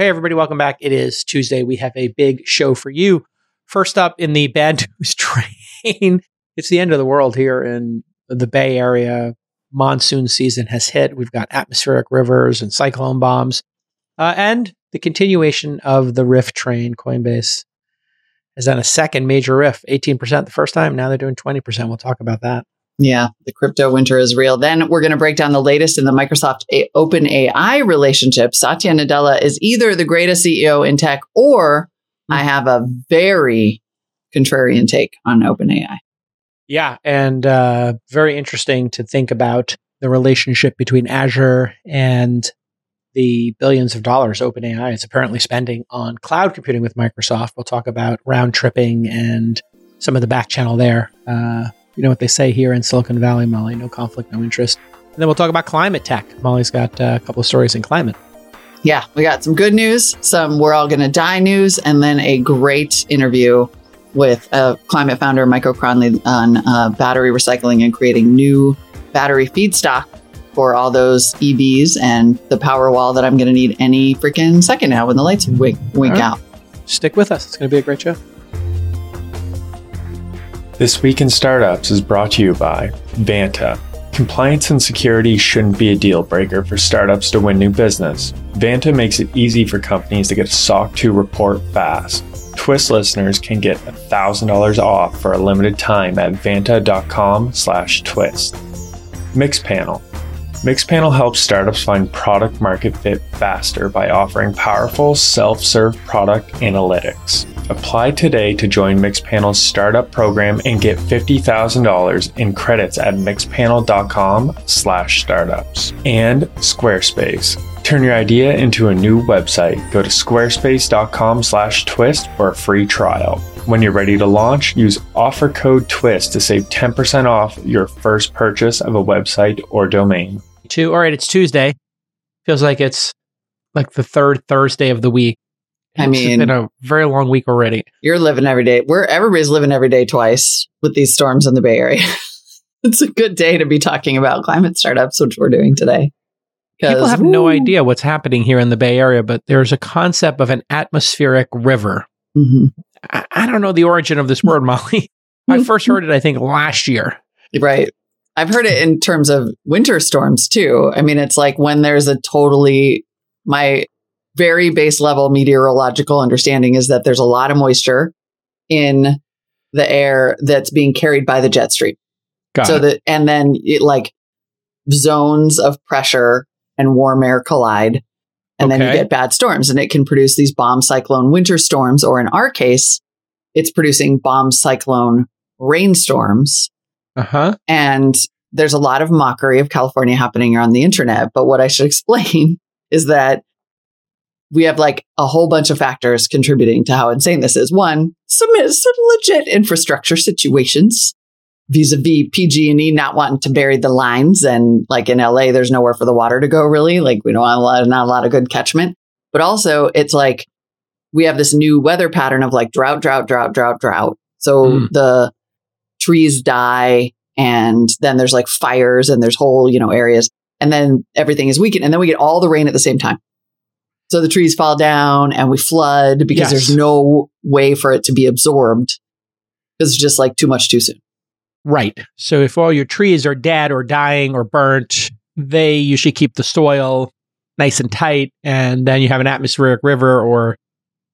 Hey, everybody, welcome back. It is Tuesday. We have a big show for you. First up in the bad news train, it's the end of the world here in the Bay Area. Monsoon season has hit. We've got atmospheric rivers and cyclone bombs, uh, and the continuation of the riff train. Coinbase has done a second major riff, 18% the first time. Now they're doing 20%. We'll talk about that. Yeah, the crypto winter is real. Then we're going to break down the latest in the Microsoft A- OpenAI relationship. Satya Nadella is either the greatest CEO in tech or mm-hmm. I have a very contrarian take on OpenAI. Yeah, and uh, very interesting to think about the relationship between Azure and the billions of dollars OpenAI is apparently spending on cloud computing with Microsoft. We'll talk about round tripping and some of the back channel there. Uh, you know what they say here in Silicon Valley, Molly no conflict, no interest. And then we'll talk about climate tech. Molly's got uh, a couple of stories in climate. Yeah, we got some good news, some we're all going to die news, and then a great interview with a climate founder, Michael Cronley, on uh, battery recycling and creating new battery feedstock for all those EVs and the power wall that I'm going to need any freaking second now when the lights wink, wink right. out. Stick with us. It's going to be a great show. This Week in Startups is brought to you by Vanta. Compliance and security shouldn't be a deal breaker for startups to win new business. Vanta makes it easy for companies to get a SOC 2 report fast. Twist listeners can get $1,000 off for a limited time at vanta.com slash twist. Mixpanel. Mixpanel helps startups find product market fit faster by offering powerful self-serve product analytics. Apply today to join Mixpanel's startup program and get $50,000 in credits at mixpanel.com/startups. And Squarespace. Turn your idea into a new website. Go to squarespace.com/twist for a free trial. When you're ready to launch, use offer code TWIST to save 10% off your first purchase of a website or domain. Two. All right, it's Tuesday. Feels like it's like the third Thursday of the week. I mean, it's been a very long week already. You're living every day. We're everybody's living every day twice with these storms in the Bay Area. it's a good day to be talking about climate startups, which we're doing today. People have no idea what's happening here in the Bay Area, but there's a concept of an atmospheric river. Mm-hmm. I, I, don't know the origin of this word, Molly. I first heard it, I think, last year. Right. I've heard it in terms of winter storms too. I mean, it's like when there's a totally my very base level meteorological understanding is that there's a lot of moisture in the air that's being carried by the jet stream. Got so it. that, and then it like zones of pressure and warm air collide. And okay. then you get bad storms and it can produce these bomb cyclone winter storms, or in our case, it's producing bomb cyclone rainstorms. Uh huh. And there's a lot of mockery of California happening on the internet. But what I should explain is that we have like a whole bunch of factors contributing to how insane this is. One, some, some legit infrastructure situations vis-a-vis PG&E not wanting to bury the lines. And like in LA, there's nowhere for the water to go really. Like we don't have a lot, not a lot of good catchment, but also it's like we have this new weather pattern of like drought, drought, drought, drought, drought. So mm. the trees die and then there's like fires and there's whole, you know, areas and then everything is weakened and then we get all the rain at the same time. So the trees fall down and we flood because yes. there's no way for it to be absorbed because it's just like too much too soon. Right. So if all your trees are dead or dying or burnt, they usually keep the soil nice and tight. And then you have an atmospheric river or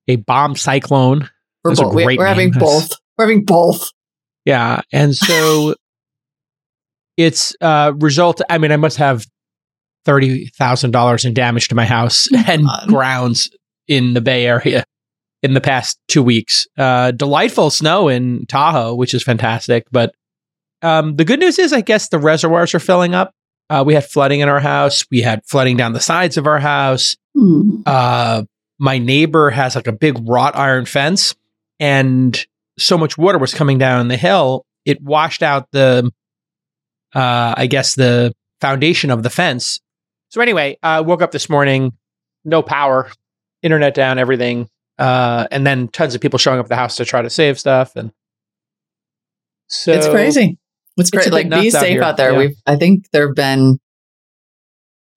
a bomb cyclone. We're, both. we're, we're having both. We're having both. Yeah. And so it's uh result I mean I must have $30,000 in damage to my house and grounds in the Bay Area in the past two weeks. Uh, delightful snow in Tahoe, which is fantastic. But um, the good news is, I guess the reservoirs are filling up. Uh, we had flooding in our house. We had flooding down the sides of our house. Mm. Uh, my neighbor has like a big wrought iron fence, and so much water was coming down the hill, it washed out the, uh, I guess, the foundation of the fence so anyway, I uh, woke up this morning, no power, internet down, everything, uh, and then tons of people showing up at the house to try to save stuff, and so it's crazy. It's crazy. Like be safe out, out there. Yeah. We've I think there have been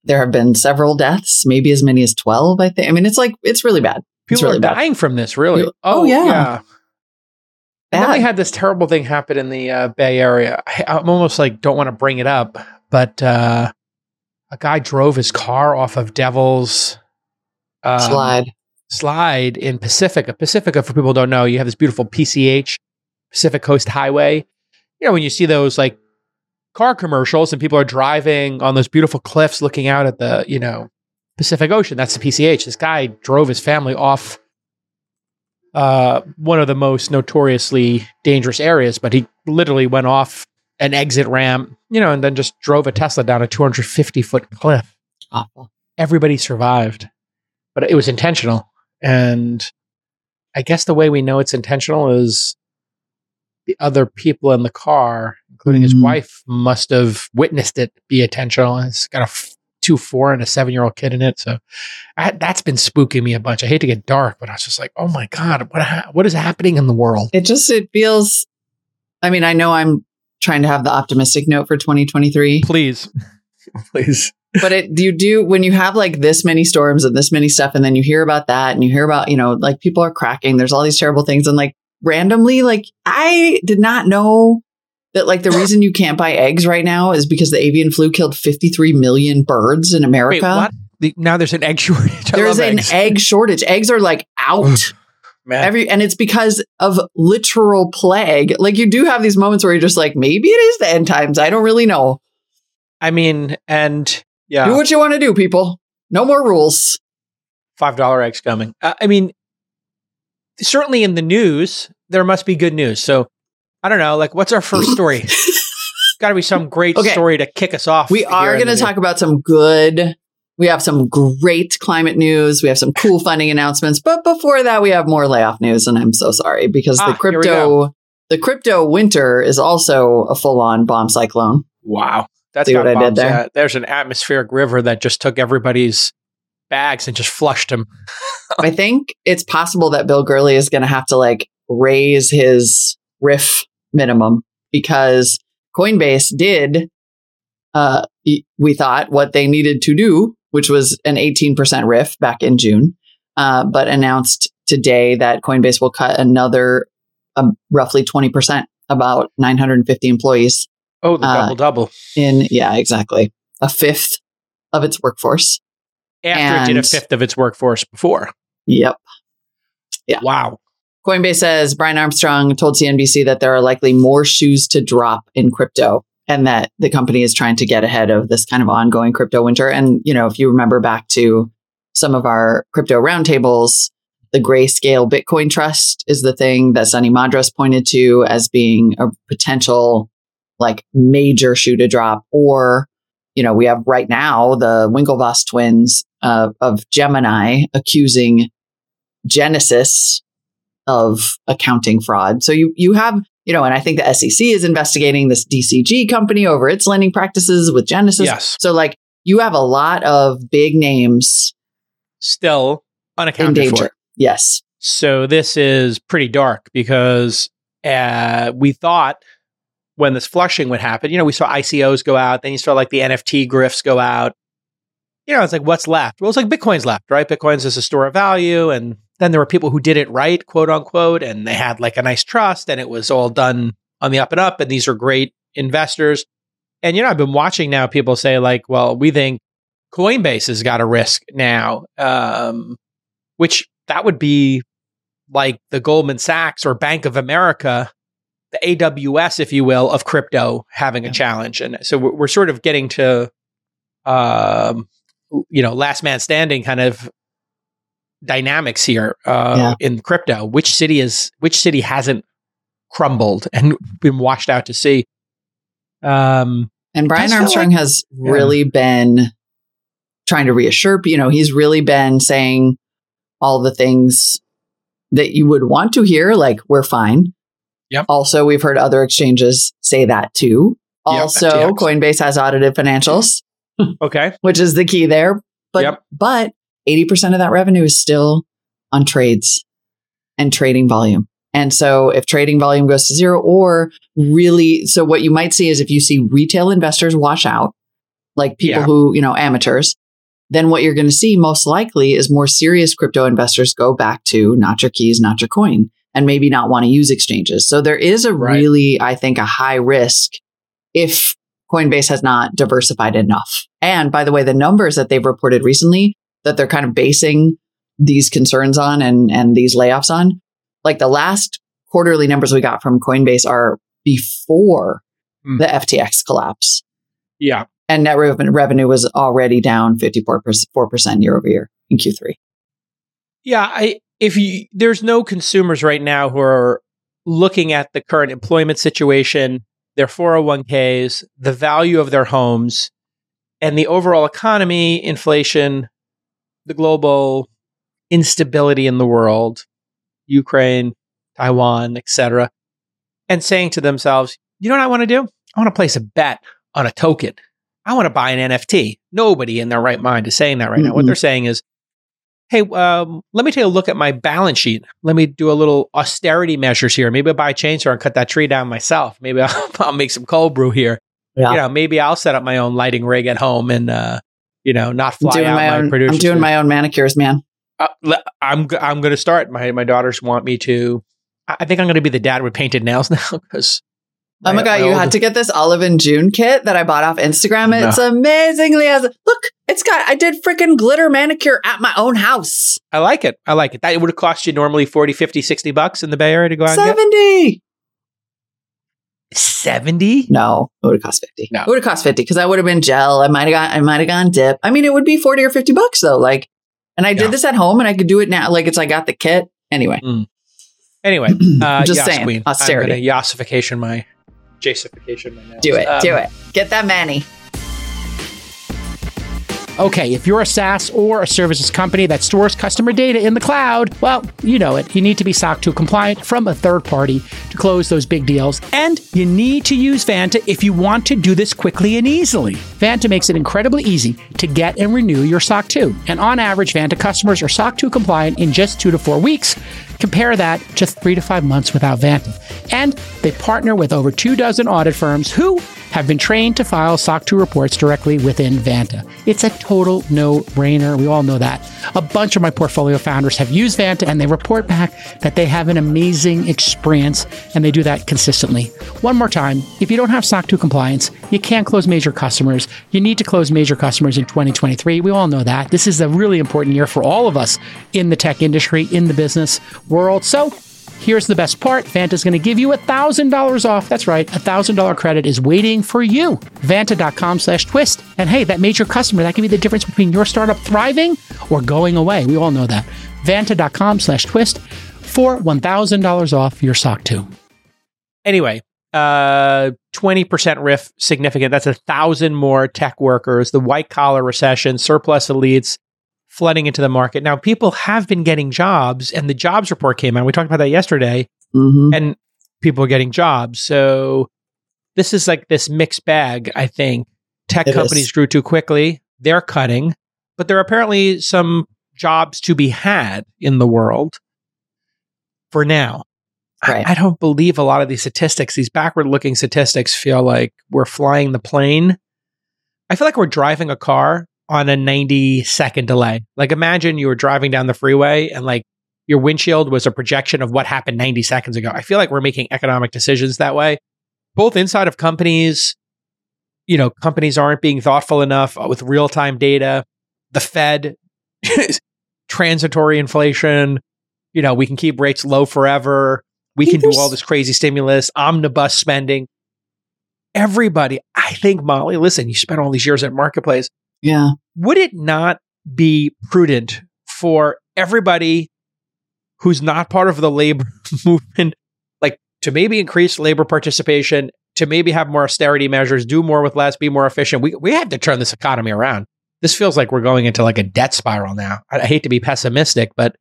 there have been several deaths, maybe as many as 12, I think. I mean, it's like, it's really bad. People really are bad. dying from this, really. People- oh, yeah. And then Bad. we had this terrible thing happen in the uh, Bay Area. I, I'm almost like don't want to bring it up, but uh, a guy drove his car off of Devil's um, Slide. slide in Pacifica. Pacifica, for people who don't know, you have this beautiful PCH, Pacific Coast Highway. You know, when you see those like car commercials and people are driving on those beautiful cliffs looking out at the, you know, Pacific Ocean, that's the PCH. This guy drove his family off uh, one of the most notoriously dangerous areas, but he literally went off an exit ramp, you know, and then just drove a Tesla down a 250 foot cliff Awful. everybody survived, but it was intentional. And I guess the way we know it's intentional is the other people in the car, including his Mhm. wife, must have witnessed it be intentional. It's got a f- two, four, and a seven year old kid in it. So I, that's been spooking me a bunch. I hate to get dark, but I was just like, oh my God, what, ha- what is happening in the world? It just, it feels, I mean, I know I'm trying to have the optimistic note for 2023, Please. Please. but it, you do, when you have like this many storms and this many stuff, and then you hear about that and you hear about, you know, like people are cracking, there's all these terrible things. And like randomly, like I did not know that like the reason you can't buy eggs right now is because the avian flu killed 53 million birds in America. Wait, what? The, now there's an egg shortage. I There's an eggs. egg shortage. Eggs are like out. Man. Every and it's because of literal plague. Like you do have these moments where you're just like, maybe it is the end times. I don't really know. I mean, and yeah. Do what you want to do, people. No more rules. five dollar eggs coming. Uh, I mean, certainly in the news, there must be good news. So I don't know. Like, what's our first story? Got to be some great Okay. story to kick us off. We are going to talk about some good. We have some great climate news. We have some cool funding announcements. But before that, we have more layoff news, and I'm so sorry because Ah, the crypto, the crypto winter is also a full on bomb cyclone. Wow, that's See what I did there? Yeah, there's an atmospheric river that just took everybody's bags and just flushed them. I think it's possible that Bill Gurley is going to have to like raise his riff minimum because Coinbase did, uh, we thought what they needed to do, which was an 18% riff back in June, uh, but announced today that Coinbase will cut another um, roughly 20%, about 950 employees Oh, the Uh, double double. in, yeah, exactly, a fifth of its workforce. After it did a fifth of its workforce before. Yep. Yeah. Wow. Coinbase says Brian Armstrong told CNBC that there are likely more shoes to drop in crypto and that the company is trying to get ahead of this kind of ongoing crypto winter. And, you know, if you remember back to some of our crypto roundtables, the Grayscale Bitcoin Trust is the thing that Sunny Madra pointed to as being a potential like major shoe to drop. Or, you know, we have right now the Winklevoss twins uh, of Gemini accusing Genesis of accounting fraud. So you you have, you know, and I think the SEC is investigating this DCG company over its lending practices with Genesis. Yes. So like you have a lot of big names Still unaccounted for. Yes. So this is pretty dark because uh, we thought when this flushing would happen, you know, we saw ICOs go out, then you saw like the NFT grifts go out. You know, it's like what's left? Well, it's like Bitcoin's left, right? Bitcoin's is a store of value, and then there were people who did it right, quote unquote, and they had like a nice trust, and it was all done on the up and up, and these are great investors. And you know, I've been watching now people say like, well, we think Coinbase has got a risk now, um, which that would be like the Goldman Sachs or Bank of America, the AWS, if you will, of crypto having Yeah. a challenge. And so we're, we're sort of getting to, um, you know, last man standing kind of dynamics here uh, Yeah. in crypto. Which city is which city hasn't crumbled and been washed out to sea? Um, And Brian Armstrong has Yeah. really been trying to reassure, you know, he's really been saying all the things that you would want to hear, like, we're fine. Yep. Also, we've heard other exchanges say that too. Yep, Also, FTX. Coinbase has audited financials, okay, which is the key there. But Yep. but 80% of that revenue is still on trades and trading volume. And so if trading volume goes to zero or really so what you might see is if you see retail investors wash out, like people Yeah. who, you know, amateurs, then what you're going to see most likely is more serious crypto investors go back to not your keys, not your coin, and maybe not want to use exchanges. So there is a Right. really, I think, a high risk if Coinbase has not diversified enough. And by the way, the numbers that they've reported recently that they're kind of basing these concerns on and, and these layoffs on, like the last quarterly numbers we got from Coinbase are before Hmm. the FTX collapse. Yeah. And net rev- revenue was already down 54% year over year in Q3. Yeah, I if you there's no consumers right now who are looking at the current employment situation, their 401ks, the value of their homes, and the overall economy, inflation, the global instability in the world, Ukraine, Taiwan, etc., and saying to themselves, "You know what I want to do? I want to place a bet on a token. I want to buy an NFT." Nobody in their right mind is saying that right now. What they're saying is, hey, um, let me take a look at my balance sheet. Let me do a little austerity measures here. Maybe I'll buy a chainsaw and cut that tree down myself. Maybe I'll, I'll make some cold brew here. Yeah. You know, maybe I'll set up my own lighting rig at home and, uh, you know, not fly doing out my own, I'm doing my own manicures, man. Uh, I'm I'm going to start. My my daughters want me to. I I think I'm going to be the dad with painted nails now because. Oh my God, you had to get this Olive and June kit that I bought off Instagram. No. It's amazingly as look, it's got I did freaking glitter manicure at my own house. I like it. I like it. That would have cost you normally 40, 50, 60 bucks in the Bay Area to go out 70. 70? No, it would have cost 50. No. It would have cost 50 because I would have been gel. I might have got I might have gone dip. I mean, it would be 40 or 50 bucks though. Like and I did this at home and I could do it now. Like it's I got the kit. Anyway. Anyway, uh, Just Yas saying, Queen. austerity. I'm going to Yassification my. Jacification my nails. Do it. Um, do it. Get that Manny. Okay, if you're a SaaS or a services company that stores customer data in the cloud, well, you know it. You need to be SOC 2 compliant from a third party to close those big deals. And you need to use Vanta if you want to do this quickly and easily. Vanta makes it incredibly easy to get and renew your SOC 2. And on average, Vanta customers are SOC 2 compliant in just two to four weeks. Compare that to three to five months without Vanta. And they partner with over two dozen audit firms who have been trained to file SOC 2 reports directly within Vanta. It's a total no brainer. We all know that. A bunch of my portfolio founders have used Vanta and they report back that they have an amazing experience and they do that consistently. One more time, if you don't have SOC 2 compliance, you can't close major customers. You need to close major customers in 2023. We all know that. This is a really important year for all of us in the tech industry, in the business world. So, Here's the best part. Vanta's going to give you $1,000 off. That's right. A $1,000 credit is waiting for you. Vanta.com slash twist. And hey, that major customer, that can be the difference between your startup thriving or going away. We all know that. Vanta.com slash twist for $1,000 off your SOC 2. Anyway, uh, 20% riff significant. That's a thousand more tech workers, the white collar recession, surplus elites flooding into the market. Now, people have been getting jobs, and the jobs report came out. We talked about that yesterday, Mm-hmm. and people are getting jobs. So this is like this mixed bag, I think. Tech It companies is. grew too quickly. They're cutting, but there are apparently some jobs to be had in the world for now. I- Right. I, don't believe a lot of these statistics, these backward looking statistics, feel like we're flying the plane. I feel like we're driving a car on a 90 second delay. Like imagine you were driving down the freeway and like your windshield was a projection of what happened 90 seconds ago. I feel like we're making economic decisions that way, both inside of companies. You know, companies aren't being thoughtful enough uh, with real time data. The Fed, transitory inflation. You know, we can keep rates low forever. We can do all this crazy stimulus, omnibus spending. Everybody, I think, Molly, listen, you spent all these years at Marketplace Yeah. would it not be prudent for everybody who's not part of the labor movement like to maybe increase labor participation to maybe have more austerity measures do more with less be more efficient? We, we have to turn this economy around. This feels like we're going into like a debt spiral now. I, I hate to be pessimistic but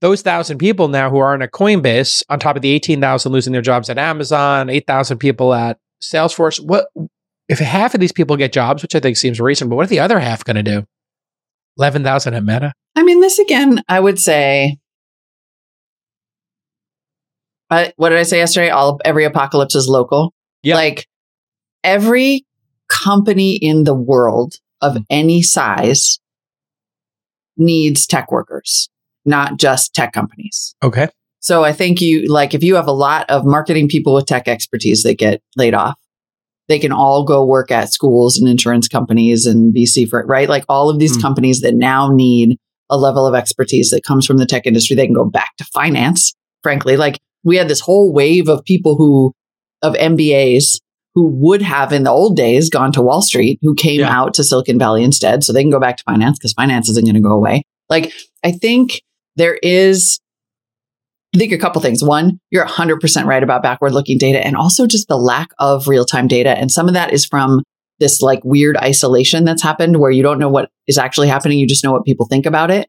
those thousand people now who are on a coinbase on top of the 18000 losing their jobs at amazon 8000 people at salesforce what if half of these people get jobs, which I think seems reasonable, but what are the other half going to do? 11,000 at Meta? I mean, this again, I would say. I, what did I say yesterday? All every apocalypse is local. Yeah. Like every company in the world of mm. any size needs tech workers, not just tech companies. Okay. So I think you like if you have a lot of marketing people with tech expertise that get laid off, they can all go work at schools and insurance companies and VC for right? Like all of these Mm. companies that now need a level of expertise that comes from the tech industry, they can go back to finance. Frankly, like we had this whole wave of people who of MBAs who would have in the old days gone to Wall Street, who came Yeah. out to Silicon Valley instead. So they can go back to finance because finance isn't going to go away. Like I think there is I think a couple things. One, you're 100% right about backward looking data and also just the lack of real time data. And some of that is from this like weird isolation that's happened where you don't know what is actually happening. You just know what people think about it.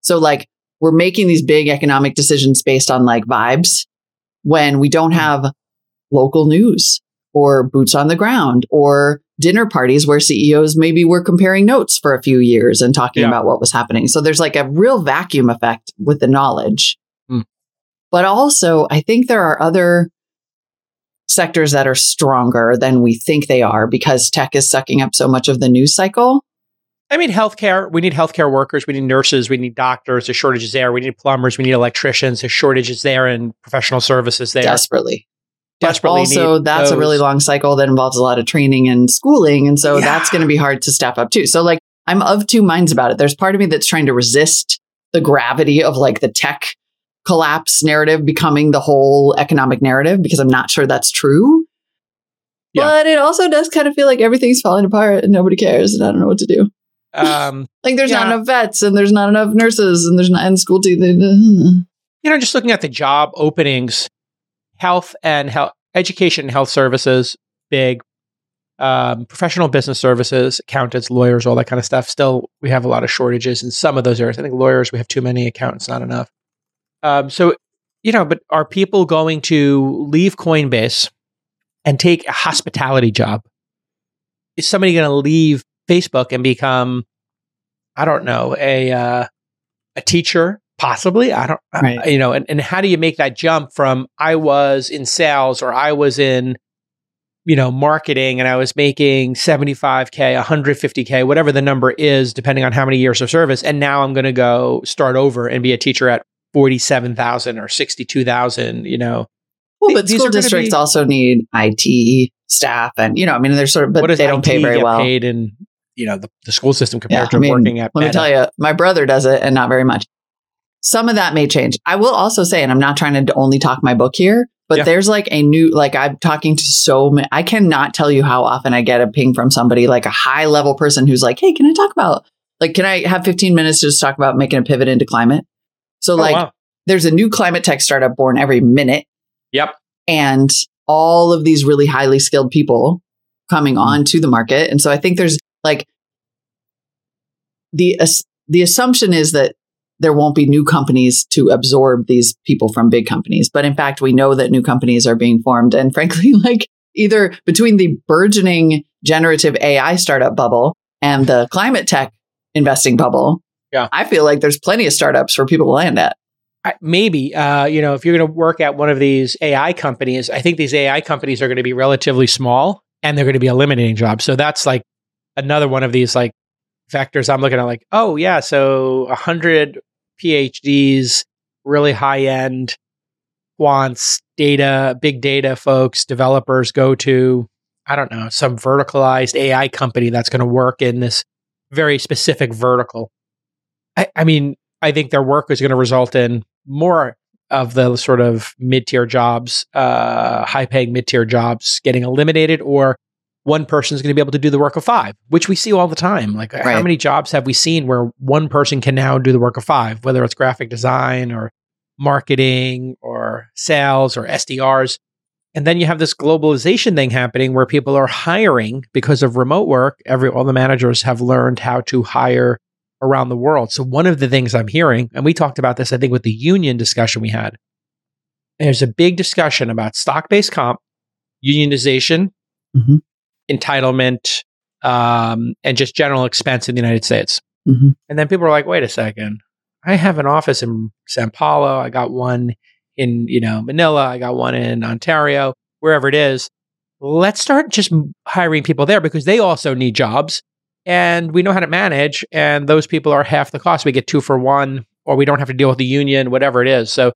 So like we're making these big economic decisions based on like vibes when we don't have local news or boots on the ground or dinner parties where CEOs maybe were comparing notes for a few years and talking Yeah. about what was happening. So there's like a real vacuum effect with the knowledge. But also, I think there are other sectors that are stronger than we think they are because tech is sucking up so much of the news cycle. I mean, healthcare. We need healthcare workers. We need nurses. We need doctors. the shortage is there. We need plumbers. We need electricians. the shortage is there and professional services there. desperately. But also, that's a really long cycle that involves a lot of training and schooling. And so Yeah. that's going to be hard to step up too. So, like, I'm of two minds about it. There's part of me that's trying to resist the gravity of like the tech collapse narrative becoming the whole economic narrative because I'm not sure that's true. Yeah. But it also does kind of feel like everything's falling apart and nobody cares. And I don't know what to do. Um, Like, there's not enough vets and there's not enough nurses and there's not in school teachers. you know, just looking at the job openings, health and health, education and health services, big, um, professional business services, accountants, lawyers, all that kind of stuff. Still, we have a lot of shortages in some of those areas. I think lawyers, we have too many accountants, not enough. Um, so, you know, but are people going to leave Coinbase and take a hospitality job? Is somebody going to leave Facebook and become, I don't know, a uh, a teacher? Possibly, I don't. Right. you know, and, and how do you make that jump from I was in sales or I was in, you know, marketing and I was making 75K, 150K, whatever the number is, depending on how many years of service. And now I'm going to go start over and be a teacher at 47,000 or 62,000, you know. Well, but These school districts be- also need IT staff, and you know, I mean, they're sort of, but they don't IT pay very get well. paid in, you know, the, the school system compared Yeah, to I mean, working at Let me tell you, my brother does it, and not very much. Some of that may change. I will also say, and I'm not trying to only talk my book here, but Yeah. there's like a new, like I'm talking to so many. I cannot tell you how often I get a ping from somebody, like a high level person who's like, "Hey, can I talk about?" Like, can I have 15 minutes to just talk about making a pivot into climate? So, Oh, like, wow. there's a new climate tech startup born every minute. Yep. And all of these really highly skilled people coming mm-hmm. on to the market. And so I think there's like the the assumption is that there won't be new companies to absorb these people from big companies. But in fact, we know that new companies are being formed. And frankly, like either between the burgeoning generative AI startup bubble and the climate tech investing bubble, Yeah. I feel like there's plenty of startups for people to land at. I, maybe uh, you know if you're going to work at one of these AI companies, I think these AI companies are going to be relatively small and they're going to be eliminating jobs. So that's like another one of these like vectors I'm looking at. Like, oh yeah, so a hundred PhDs, really high end quants, data, big data folks, developers go to I don't know some verticalized AI company that's going to work in this very specific vertical. I, I mean, I think their work is going to result in more of the sort of mid tier jobs, uh, high paying mid tier jobs getting eliminated, or one person is going to be able to do the work of five, which we see all the time. Like, how many jobs have we seen where one person can now do the work of five, whether it's graphic design or marketing or sales or SDRs? And then you have this globalization thing happening where people are hiring because of remote work. Every all the managers have learned how to hire around the world. So one of the things I'm hearing, and we talked about this, I think, with the union discussion we had, there's a big discussion about stock-based comp, unionization, Mhm. entitlement, um, and just general expense in the United States. Mhm. And then people are like, wait a second, I have an office in Sao Paulo. I got one in, you know, Manila. I got one in Ontario, wherever it is. let's start just hiring people there because they also need jobs and we know how to manage and those people are half the cost. We get two for one or we don't have to deal with the union whatever it is. So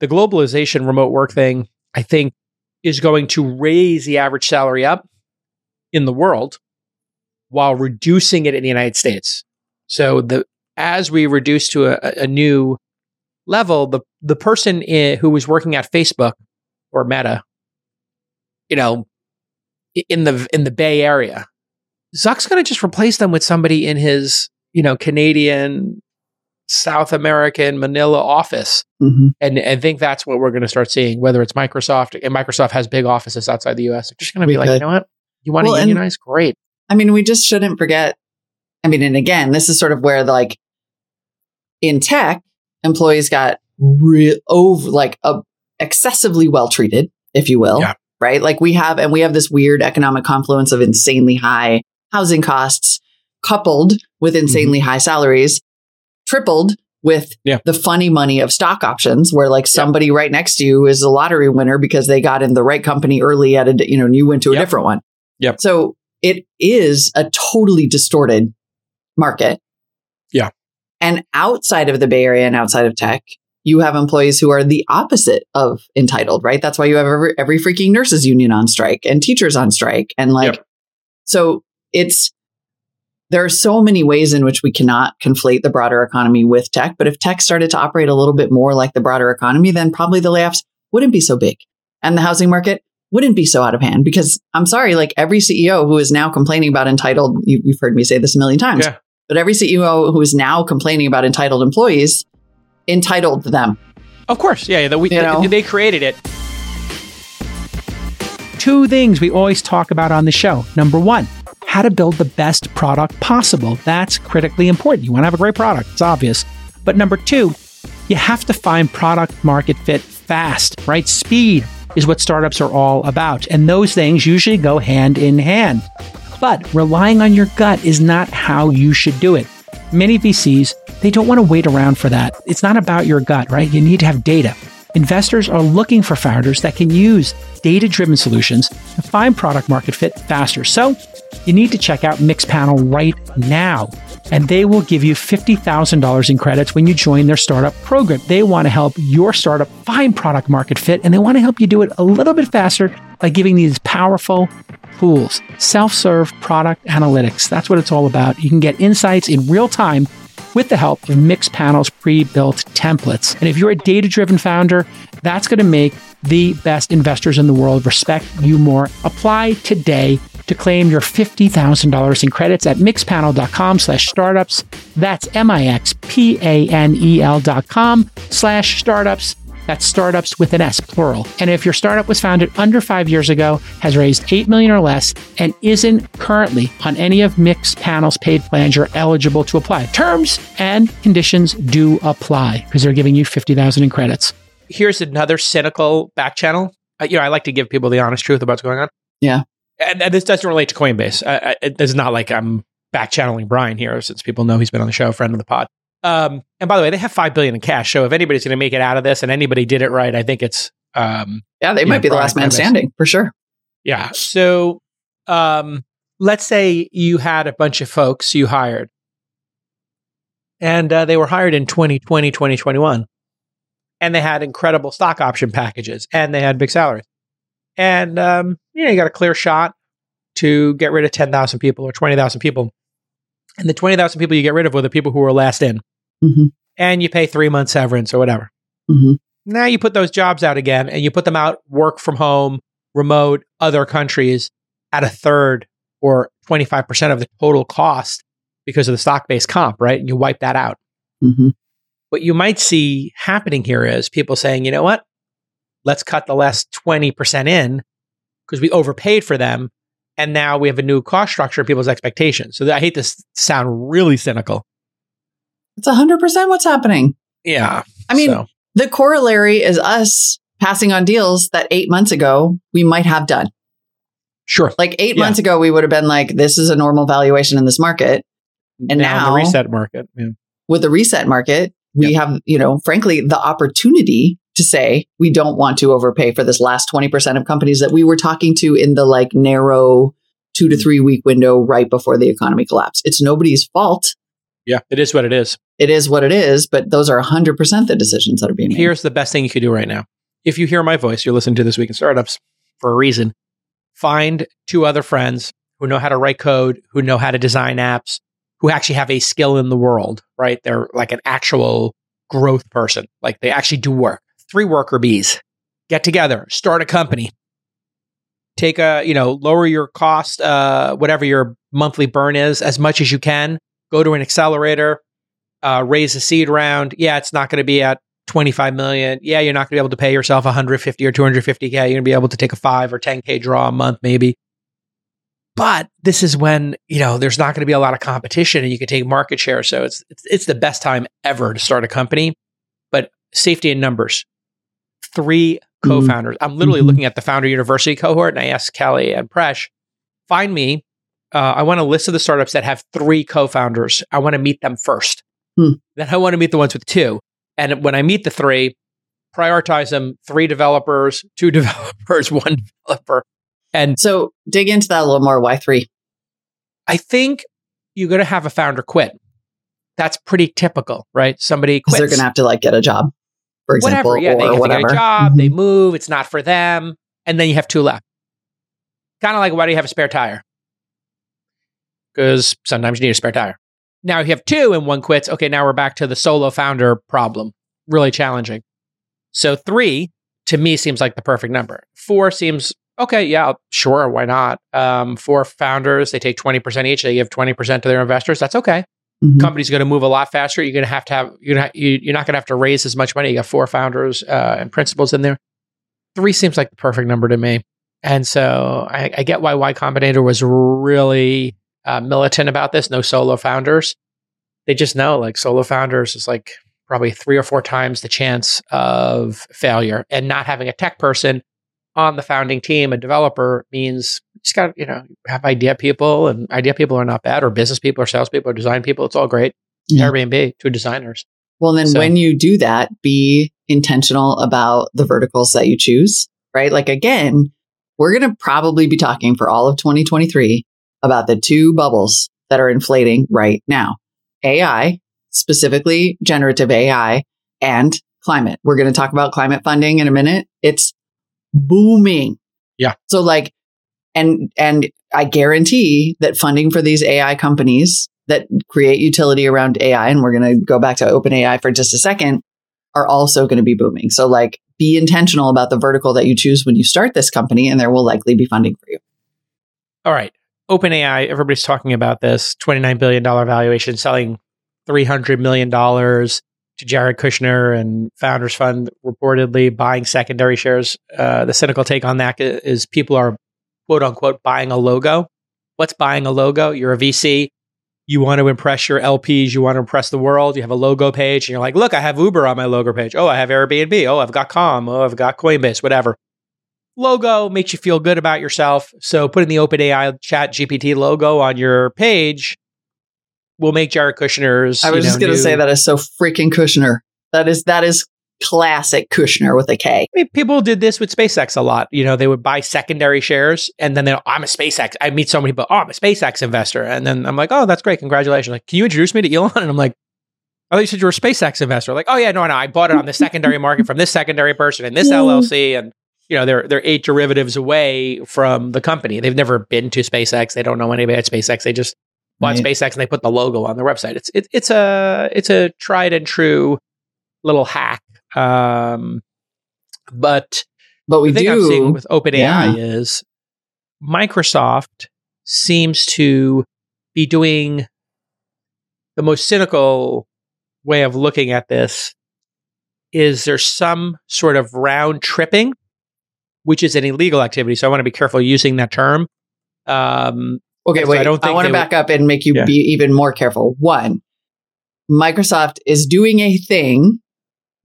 the globalization remote work thing i think is going to raise the average salary up in the world while reducing it in the united states. So the as we reduce to a, a new level the the person who was working at facebook or meta you know in the in the bay area Zuck's going to just replace them with somebody in his, you know, Canadian, South American, Manila office. Mhm. And I think that's what we're going to start seeing, whether it's Microsoft, and Microsoft has big offices outside the US. They're just going to be We like, you know what? You want to Well, and- unionize? Great. I mean, we just shouldn't forget. I mean, and again, this is sort of where like in tech, employees got real over like uh, excessively well treated, if you will. Yeah. Right. Like we have, and we have this weird economic confluence of insanely high housing costs coupled with insanely mm-hmm. high salaries, tripled with Yeah. the funny money of stock options, where like somebody right next to you is a lottery winner because they got in the right company early at a, you know, and you went to a Yep. different one. Yep. So it is a totally distorted market. Yeah. And outside of the Bay Area and outside of tech, you have employees who are the opposite of entitled, right? That's why you have every, every freaking nurses union on strike and teachers on strike. And like, Yep. so it's, there are so many ways in which we cannot conflate the broader economy with tech. But if tech started to operate a little bit more like the broader economy, then probably the layoffs wouldn't be so big and the housing market wouldn't be so out of hand. Because I'm sorry, like every CEO who is now complaining about entitled, you, you've heard me say this a million times, Yeah. but every CEO who is now complaining about entitled employees entitled them. Of course. Yeah. The, we, You know? they created it. Two things we always talk about on the show. Number one, how to build the best product possible. That's critically important. You want to have a great product, it's obvious. But number two, you have to find product market fit fast, right? Speed is what startups are all about. And those things usually go hand in hand. But relying on your gut is not how you should do it. Many VCs, they don't want to wait around for that. It's not about your gut, right? You need to have data. Investors are looking for founders that can use data driven solutions to find product market fit faster. So you need to check out Mixpanel right now. And they will give you $50,000 in credits when you join their startup program. They want to help your startup find product market fit and they want to help you do it a little bit faster by giving these powerful tools. Self serve product analytics. That's what it's all about. You can get insights in real time with the help of Mixpanel's pre built templates. And if you're a data driven founder, that's going to make the best investors in the world respect you more. Apply today to claim your $50,000 in credits at mixpanel.com slash startups. That's M-I-X-P-A-N-E-L dot com slash startups. That's startups with an S, plural. And if your startup was founded under five years ago, has raised 8 million or less, and isn't currently on any of Mixpanel's paid plans, you're eligible to apply. Terms and conditions do apply because they're giving you 50,000 in credits. Here's another cynical back channel. Uh, you know, I like to give people the honest truth about what's going on. Yeah. And, and this doesn't relate to Coinbase. I, I, it's not like I'm back channeling Brian here, since people know he's been on the show, friend of the pod. Um, and by the way, they have five billion in cash. So if anybody's going to make it out of this, and anybody did it right, I think it's um, Yeah, they might be the last man Coinbase. standing for sure. yeah. So um, let's say you had a bunch of folks you hired, and uh, they were hired in 2020, 2021, and they had incredible stock option packages, and they had big salaries, and um, you know you got a clear shot to get rid of 10,000 people or 20,000 people, and the 20,000 people you get rid of were the people who were last in, Mhm. and you pay three months severance or whatever. Mhm. Now you put those jobs out again, and you put them out work from home, remote, other countries at a third or 25% of the total cost because of the stock based comp, right? And you wipe that out. Mhm. What you might see happening here is people saying, you know what? Let's cut the last 20% in because we overpaid for them. And now we have a new cost structure and people's expectations. So I hate to sound really cynical. It's 100% what's happening. Yeah. I mean, so, the corollary is us passing on deals that eight months ago we might have done. sure. Like eight Yeah. months ago, we would have been like, this is a normal valuation in this market. And Now now- the reset market. Yeah. With the reset market, we have, you know, frankly, the opportunity to say we don't want to overpay for this last 20% of companies that we were talking to in the like narrow two to mm. three week window right before the economy collapsed. It's nobody's fault. Yeah, it is what it is. It is what it is, but those are 100% the decisions that are being made. Here's the best thing you could do right now. If you hear my voice, you're listening to This Week in Startups for a reason. Find two other friends who know how to write code, who know how to design apps, who actually have a skill in the world, right? They're like an actual growth person. Like they actually do work. Three worker bees. Get together, start a company. Take a, you know, lower your cost, uh, whatever your monthly burn is, as much as you can. Go to an accelerator, uh, raise a seed round. Yeah, it's not going to be at 25 million. Yeah, you're not going to be able to pay yourself 150 or 250k. You're going to be able to take a 5 or 10k draw a month maybe. But this is when, you know, there's not going to be a lot of competition and you can take market share. So it's, it's it's the best time ever to start a company. But safety in numbers. 3 Mm-hmm. co-founders. I'm literally Mhm. looking at the founder university cohort and I asked Kelly and Presh, find me uh, I want a list of the startups that have three co-founders. I want to meet them first. Hmm. Then I want to meet the ones with two. And when I meet the three, prioritize them: three developers, two developers, one developer. And So dig into that a little more. Why three? I think you're going to have a founder quit. That's pretty typical, right? Somebody quits. they're going to have to like get a job, for example, whatever. Yeah, they have whatever. to get a job. They Mhm. move. It's not for them, and then you have two left. Kind of like why do you have a spare tire? Because sometimes you need a spare tire. Now you have two and one quits. Okay, now we're back to the solo founder problem. Really challenging. So three to me seems like the perfect number. Four seems okay. Yeah, sure. Why not? Um, four founders. They take twenty percent each. They give twenty percent to their investors. That's okay Mhm. company's going to move a lot faster. You're going to have to have you're you, you're not going to have to raise as much money. You got four founders uh, and principals in there. Three seems like the perfect number to me, and so I, I get why Y Combinator was really uh, militant about this. No solo founders. They just know like solo founders is like probably three or four times the chance of failure, and not having a tech person on the founding team, a developer means you just got you know have idea people, and idea people are not bad, or business people, or sales people, or design people. It's all great. Yeah. Airbnb, two designers. Well, then So- when you do that, be intentional about the verticals that you choose, right? Like again, we're going to probably be talking for all of 2023 about the two bubbles that are inflating right now. AI, specifically generative AI and climate. We're going to talk about climate funding in a minute. It's booming. Yeah. So like and and I guarantee that funding for these AI companies that create utility around AI, and we're going to go back to OpenAI for just a second, are also going to be booming. So, like, be intentional about the vertical that you choose when you start this company, and there will likely be funding for you. All right. OpenAI, everybody's talking about this $29 billion valuation, selling $300 million to Jared Kushner and Founders Fund, reportedly buying secondary shares. Uh, the cynical take on that is people are quote unquote buying a logo. What's buying a logo? You're a VC. You want to impress your LPs. You want to impress the world. You have a logo page and you're like, look, I have Uber on my logo page. Oh, I have Airbnb. Oh, I've got Com. Oh, I've got Coinbase, whatever logo makes you feel good about yourself. So putting the OpenAI ChatGPT logo on your page will make Jared Kushner's. I was you just know, going to say that is so freaking Kushner. That is that is classic Kushner with a K. I mean, people did this with SpaceX a lot. You know, they would buy secondary shares, and then they, I'm a SpaceX. I meet so many people. Oh, I'm a SpaceX investor, and then I'm like, oh, that's great, congratulations. Like, can you introduce me to Elon? And I'm like, oh, you said you were a SpaceX investor. Like, oh yeah, no, no, I bought it on the secondary market from this secondary person and this LLC, and you know, they're they're eight derivatives away from the company. They've never been to SpaceX. They don't know anybody at SpaceX. They just bought Right. SpaceX and they put the logo on their website. It's it, it's a it's a tried and true little hack. Um, but But we the thing I'm seeing with OpenAI Yeah. is Microsoft seems to be doing the most cynical way of looking at this is there some sort of round tripping, which is an illegal activity. So I want to be careful using that term. Um, Okay, wait. I I, don't think want to would- back up and make you Yeah. be even more careful. One, Microsoft is doing a thing.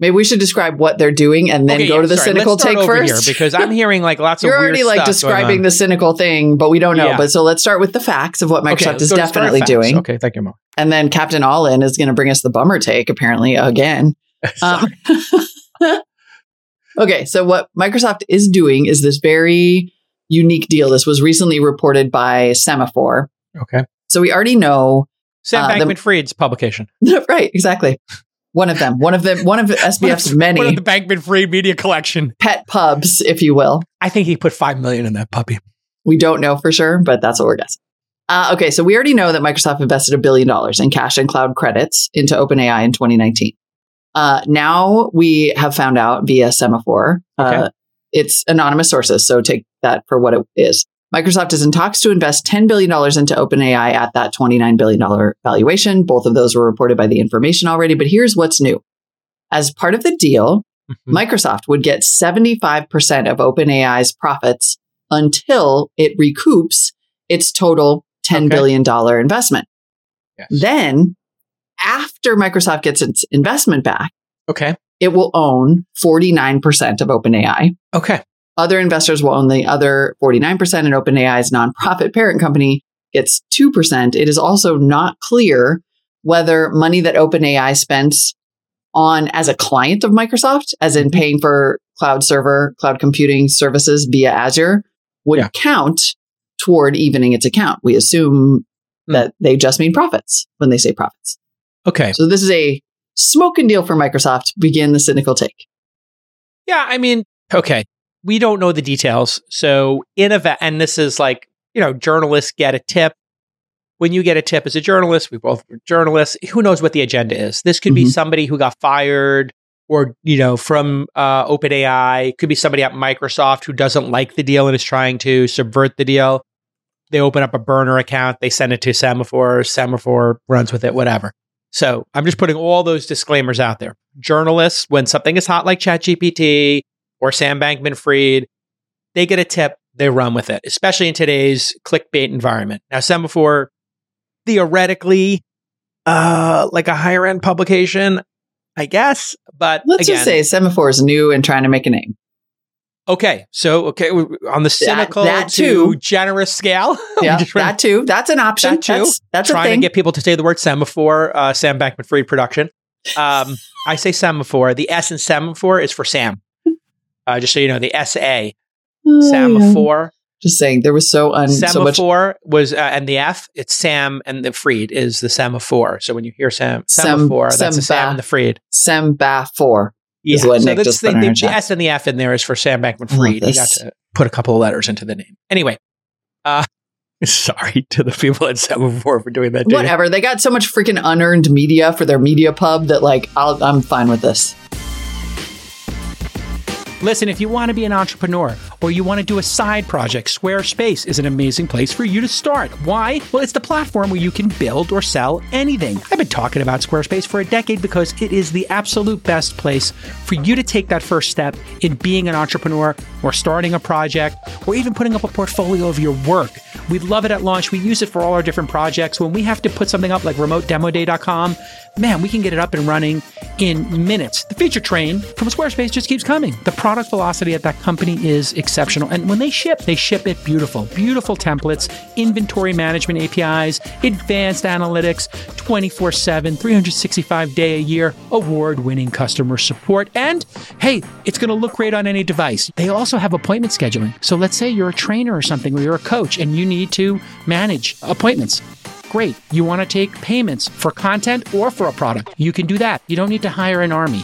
Maybe we should describe what they're doing and then okay, go yeah, to the sorry, cynical take first. because I'm hearing like lots of. You're of already like describing the cynical thing, but we don't know. Yeah. But so let's start with the facts of what Microsoft let's is go to start definitely doing. Okay, thank you, Mo. And then Captain All In is going to bring us the bummer take, apparently, again. Um, Okay, so what Microsoft is doing is this very unique deal. This was recently reported by Semafor. Okay. So we already know, Sam Uh, the- Bankman Fried's publication. right? Exactly. One of them, one of them, one of SBF's many One of the Bankman Fried media collection. pet pubs, if you will. I think he put five million in that puppy. We don't know for sure, but that's what we're guessing. Uh, okay, so we already know that Microsoft invested a billion dollars in cash and cloud credits into OpenAI in 2019. Uh, now we have found out via Semafor, uh, Okay. It's anonymous sources, so take that for what it is. Microsoft is in talks to invest $10 billion into OpenAI at that $29 billion valuation. Both of those were reported by the information already, but here's what's new. As part of the deal, Mhm. Microsoft would get 75% of OpenAI's profits until it recoups its total 10 Okay. billion dollar investment. Yes. Then, after Microsoft gets its investment back, Okay. It will own 49% of OpenAI. Okay. Other investors will own the other 49%, and OpenAI's nonprofit parent company gets 2%. It is also not clear whether money that OpenAI spends on as a client of Microsoft, as in paying for cloud server, cloud computing services via Azure, would Yeah. count toward evening its account. We assume Hmm. that they just mean profits when they say profits. Okay. So this is a smoking deal for Microsoft. Begin the cynical take. Yeah, I mean, okay. We don't know the details. So in a and this is like, you know, journalists get a tip. When you get a tip as a journalist, we both were journalists, who knows what the agenda is? This could be Mhm. somebody who got fired or, you know, from uh, OpenAI, could be somebody at Microsoft who doesn't like the deal and is trying to subvert the deal. They open up a burner account, they send it to Semafor, Semafor runs with it, whatever. So I'm just putting all those disclaimers out there. Journalists, when something is hot like ChatGPT or Sam Bankman Fried, they get a tip, they run with it, especially in today's clickbait environment. Now, Semafor, theoretically, uh, like a higher end publication, I guess. But Let's again, just say Semafor is new and trying to make a name. Okay. So, okay, on the cynical that to too. generous scale, Yeah, that too. That's an option. That too. That's, that's a trying to get people to say the word semaphore, uh, Sam Bankman Fried production. Um, I say semaphore. The S in semaphore is for Sam. Uh, just so you know, the S A Oh, yeah. semaphore. Just saying, there was so un so much. Semafor was, uh, and the F, it's Sam and the Fried is the semaphore. So when you hear Sam, Sem- semaphore, that's a semba- Sam and the Fried. Is what so Nick that's just the, the, the. S and the F in there is for Sam Bankman Fried. He got to put a couple of letters into the name. Anyway, uh, sorry to the people at Semafor for doing that. to you. Whatever. They got so much freaking unearned media for their media pub that like I'll, I'm fine with this. Listen, if you want to be an entrepreneur or you want to do a side project, Squarespace is an amazing place for you to start. Why? Well, it's the platform where you can build or sell anything. I've been talking about Squarespace for a decade because it is the absolute best place for you to take that first step in being an entrepreneur or starting a project or even putting up a portfolio of your work. We love it at launch. We use it for all our different projects. When we have to put something up like remotedemoday.com, man, we can get it up and running in minutes. The feature train from Squarespace just keeps coming. The product velocity at that company is exceptional. And when they ship, they ship it beautiful. Beautiful templates, inventory management APIs, advanced analytics, 24 7, 365 day a year, award winning customer support. And hey, it's going to look great on any device. They also have appointment scheduling. So let's say you're a trainer or something, or you're a coach and you need to manage appointments. Great. You want to take payments for content or for a product. You can do that. You don't need to hire an army.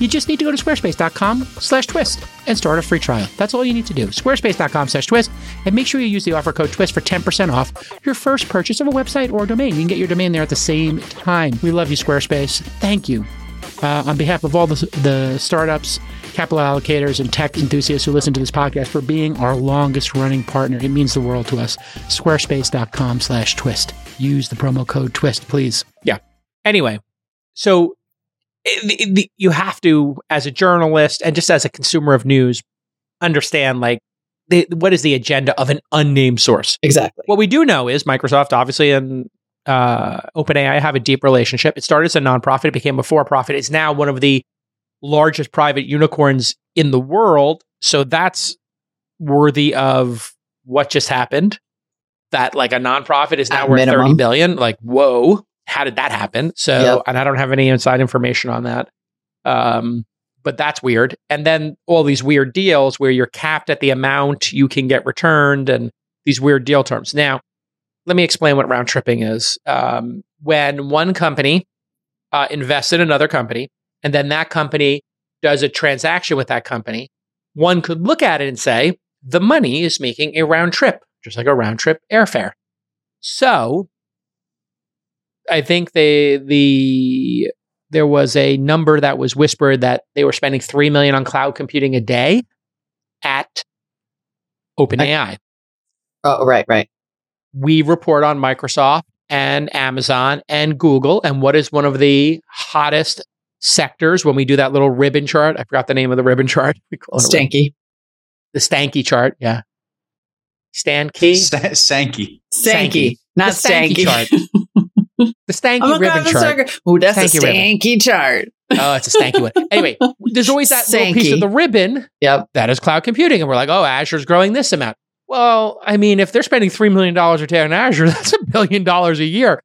You just need to go to squarespace.com slash twist and start a free trial. That's all you need to do. Squarespace.com slash twist. And make sure you use the offer code twist for 10% off your first purchase of a website or a domain. You can get your domain there at the same time. We love you, Squarespace. Thank you. Uh, on behalf of all the, the startups, capital allocators, and tech enthusiasts who listen to this podcast for being our longest running partner. It means the world to us. Squarespace.com slash twist. Use the promo code twist, please. Yeah. Anyway, so it, the, the, you have to, as a journalist and just as a consumer of news, understand like the, what is the agenda of an unnamed source. Exactly. What we do know is Microsoft, obviously, and uh, OpenAI have a deep relationship. It started as a nonprofit, it became a for-profit. It's now one of the largest private unicorns in the world. So that's worthy of what just happened. That like a nonprofit is now At worth minimum. 30 billion. Like, whoa, how did that happen? So, Yep. and I don't have any inside information on that. Um, but that's weird. And then all these weird deals where you're capped at the amount you can get returned and these weird deal terms. Now, let me explain what round tripping is. Um, when one company uh, invests in another company, and then that company does a transaction with that company, one could look at it and say, the money is making a round trip, just like a round trip airfare. So I think they the there was a number that was whispered that they were spending three million on cloud computing a day at OpenAI. Oh, right, right. We report on Microsoft and Amazon and Google. And what is one of the hottest sectors when we do that little ribbon chart? I forgot the name of the ribbon chart. We call it Stanky. The Stanky chart. Yeah. Stanky. St- Sankey. Stanky. Not the stanky, Stanky. chart. the stanky Oh ribbon chart. good. That's Stanky a ribbon. stanky chart. Oh, it's a stanky one. Anyway, there's always that little piece of the ribbon Yep. that is cloud computing. And we're like, oh, Azure's growing this amount. Well, I mean, if they're spending $3 million a day on Azure, that's a billion dollars a year.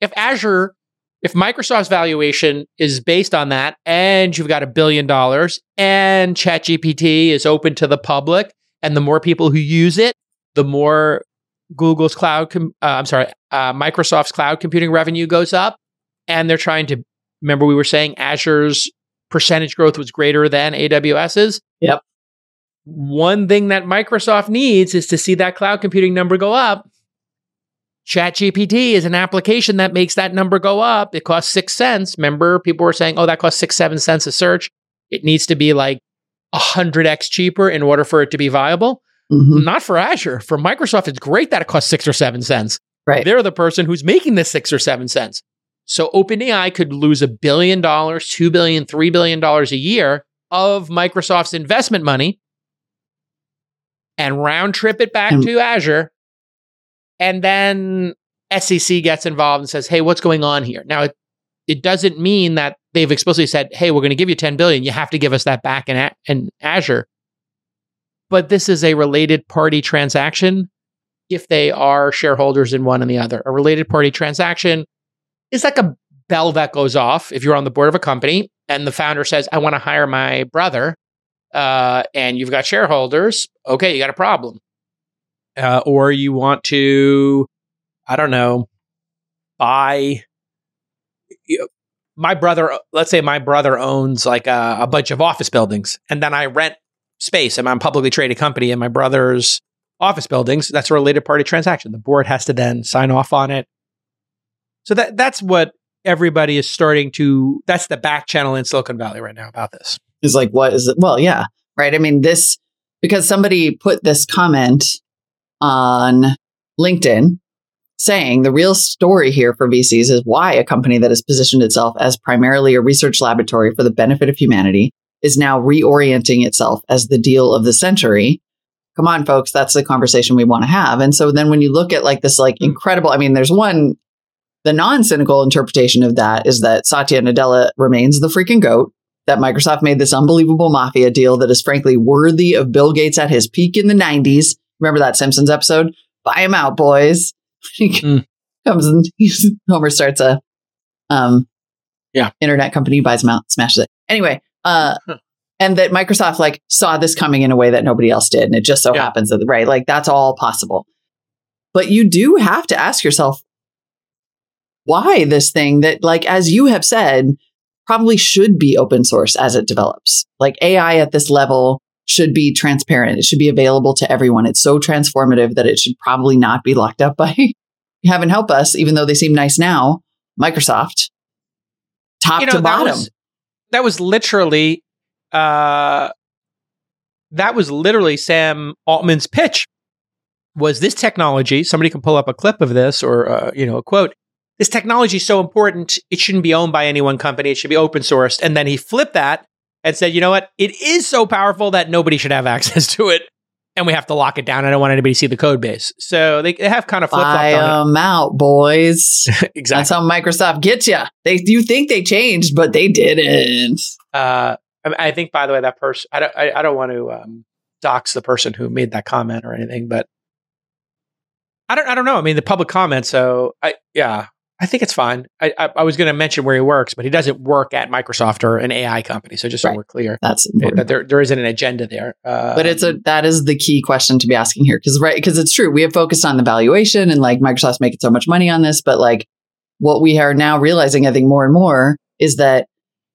If Azure, if Microsoft's valuation is based on that, and you've got a billion dollars, and ChatGPT is open to the public, and the more people who use it, the more Google's cloud, com- uh, I'm sorry, uh, Microsoft's cloud computing revenue goes up, and they're trying to. Remember, we were saying Azure's percentage growth was greater than AWS's. Yep. One thing that Microsoft needs is to see that cloud computing number go up. ChatGPT is an application that makes that number go up. It costs six cents. Remember, people were saying, oh, that costs six, seven cents a search. It needs to be like 100x cheaper in order for it to be viable. Mhm. Not for Azure. For Microsoft, it's great that it costs six or seven cents. Right. They're the person who's making the six or seven cents. So OpenAI could lose a billion dollars, two billion, three billion dollars a year of Microsoft's investment money and round trip it back And- to Azure. And then SEC gets involved and says, hey, what's going on here? Now, it, it doesn't mean that they've explicitly said, hey, we're going to give you 10 billion. You have to give us that back in, in Azure. But this is a related party transaction if they are shareholders in one and the other. A related party transaction is like a bell that goes off if you're on the board of a company and the founder says, I want to hire my brother, uh, and you've got shareholders. Okay, you got a problem. Uh, or you want to, I don't know, buy. You know, my brother, let's say my brother owns like a, a bunch of office buildings, and then I rent space. I'm a publicly traded company, and my brother's office buildings. That's a related party transaction. The board has to then sign off on it. So that that's what everybody is starting to. That's the back channel in Silicon Valley right now about this. is like, what is it? Well, yeah, right. I mean, this because somebody put this comment on LinkedIn saying the real story here for VCs is why a company that has positioned itself as primarily a research laboratory for the benefit of humanity is now reorienting itself as the deal of the century. Come on, folks, that's the conversation we want to have. And so then when you look at like this, like incredible, I mean, there's one, the non cynical interpretation of that is that Satya Nadella remains the freaking goat that Microsoft made this unbelievable mafia deal that is frankly worthy of Bill Gates at his peak in the 90s. Remember that Simpsons episode? Buy him out, boys. Mm. comes and Homer starts a um Yeah. internet company, buys him out, smashes it. Anyway, uh and that Microsoft like saw this coming in a way that nobody else did. And it just so Yeah. happens that right, like that's all possible. But you do have to ask yourself why this thing that like as you have said probably should be open source as it develops. Like AI at this level should be transparent. It should be available to everyone. It's so transformative that it should probably not be locked up by heaven help us, even though they seem nice now, Microsoft, top You know, to bottom. was- That was literally, uh, that was literally Sam Altman's pitch. Was this technology? Somebody can pull up a clip of this or uh, you know a quote. This technology is so important; it shouldn't be owned by any one company. It should be open sourced. And then he flipped that and said, "You know what? It is so powerful that nobody should have access to it, and we have to lock it down. I don't want anybody to see the code base." So they, they have kind of flip flopped on them out, boys. exactly. That's how Microsoft gets you. They you think they changed, but they didn't. Uh, I, I think, by the way, that person. I don't. I, I don't want to um, dox the person who made that comment or anything, but I don't. I don't know. I mean, the public comment. So I. Yeah. I think it's fine. I, I, I was going to mention where he works, but he doesn't work at Microsoft or an AI company. So just so Right. we're clear That's that there, there isn't an agenda there. Uh, but it's a that is the key question to be asking here because right because it's true we have focused on the valuation and like Microsoft's making so much money on this, but like what we are now realizing, I think more and more is that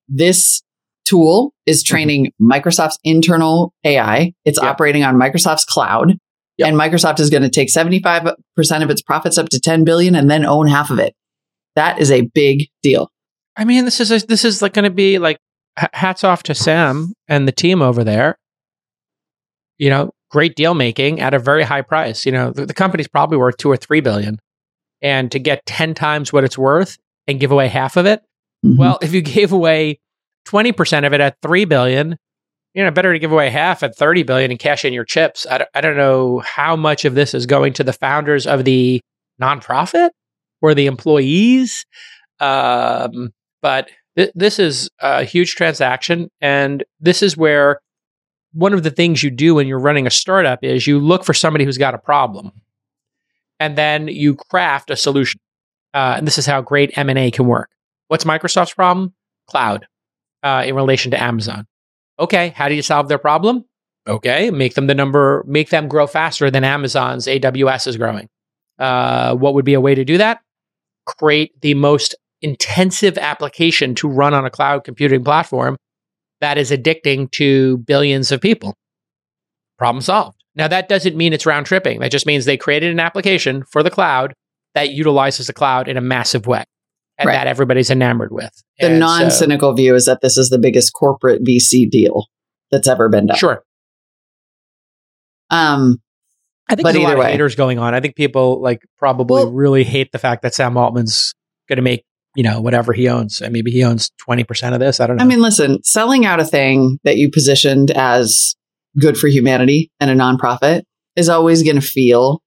this tool is Mm-hmm. training Microsoft's internal AI. It's Yep. operating on Microsoft's cloud. Yep. And Microsoft is going to take 75% of its profits up to 10 billion and then own half of it. That is a big deal. I mean, this is a, this is like going to be like hats off to Sam and the team over there. You know, great deal making at a very high price. You know, the, the company's probably worth two or three billion, and to get ten times what it's worth and give away half of it. Mhm. Well, if you gave away twenty percent of it at three billion, you know, better to give away half at thirty billion and cash in your chips. I don't know how much of this is going to the founders of the nonprofit or the employees. Um, but th- this is a huge transaction, and this is where one of the things you do when you're running a startup is you look for somebody who's got a problem, and then you craft a solution. Uh, and this is how great M and A can work. What's Microsoft's problem? Cloud, uh, in relation to Amazon. Okay, how do you solve their problem? Okay, make them the number, make them grow faster than Amazon's AWS is growing. Uh, what would be a way to do that? Create the most intensive application to run on a cloud computing platform that is addicting to billions of people. Problem solved. Now, that doesn't mean it's round tripping. That just means they created an application for the cloud that utilizes the cloud in a massive way and Right. that everybody's enamored with. The non cynical view is that this is the biggest corporate VC deal that's ever been done. Sure. Um, I think But there's a lot either of haters going on. I think people like probably Well- really hate the fact that Sam Altman's going to make, you know, whatever he owns. And maybe he owns 20% of this. I don't know. I mean, listen, selling out a thing that you positioned as good for humanity and a nonprofit is always going to feel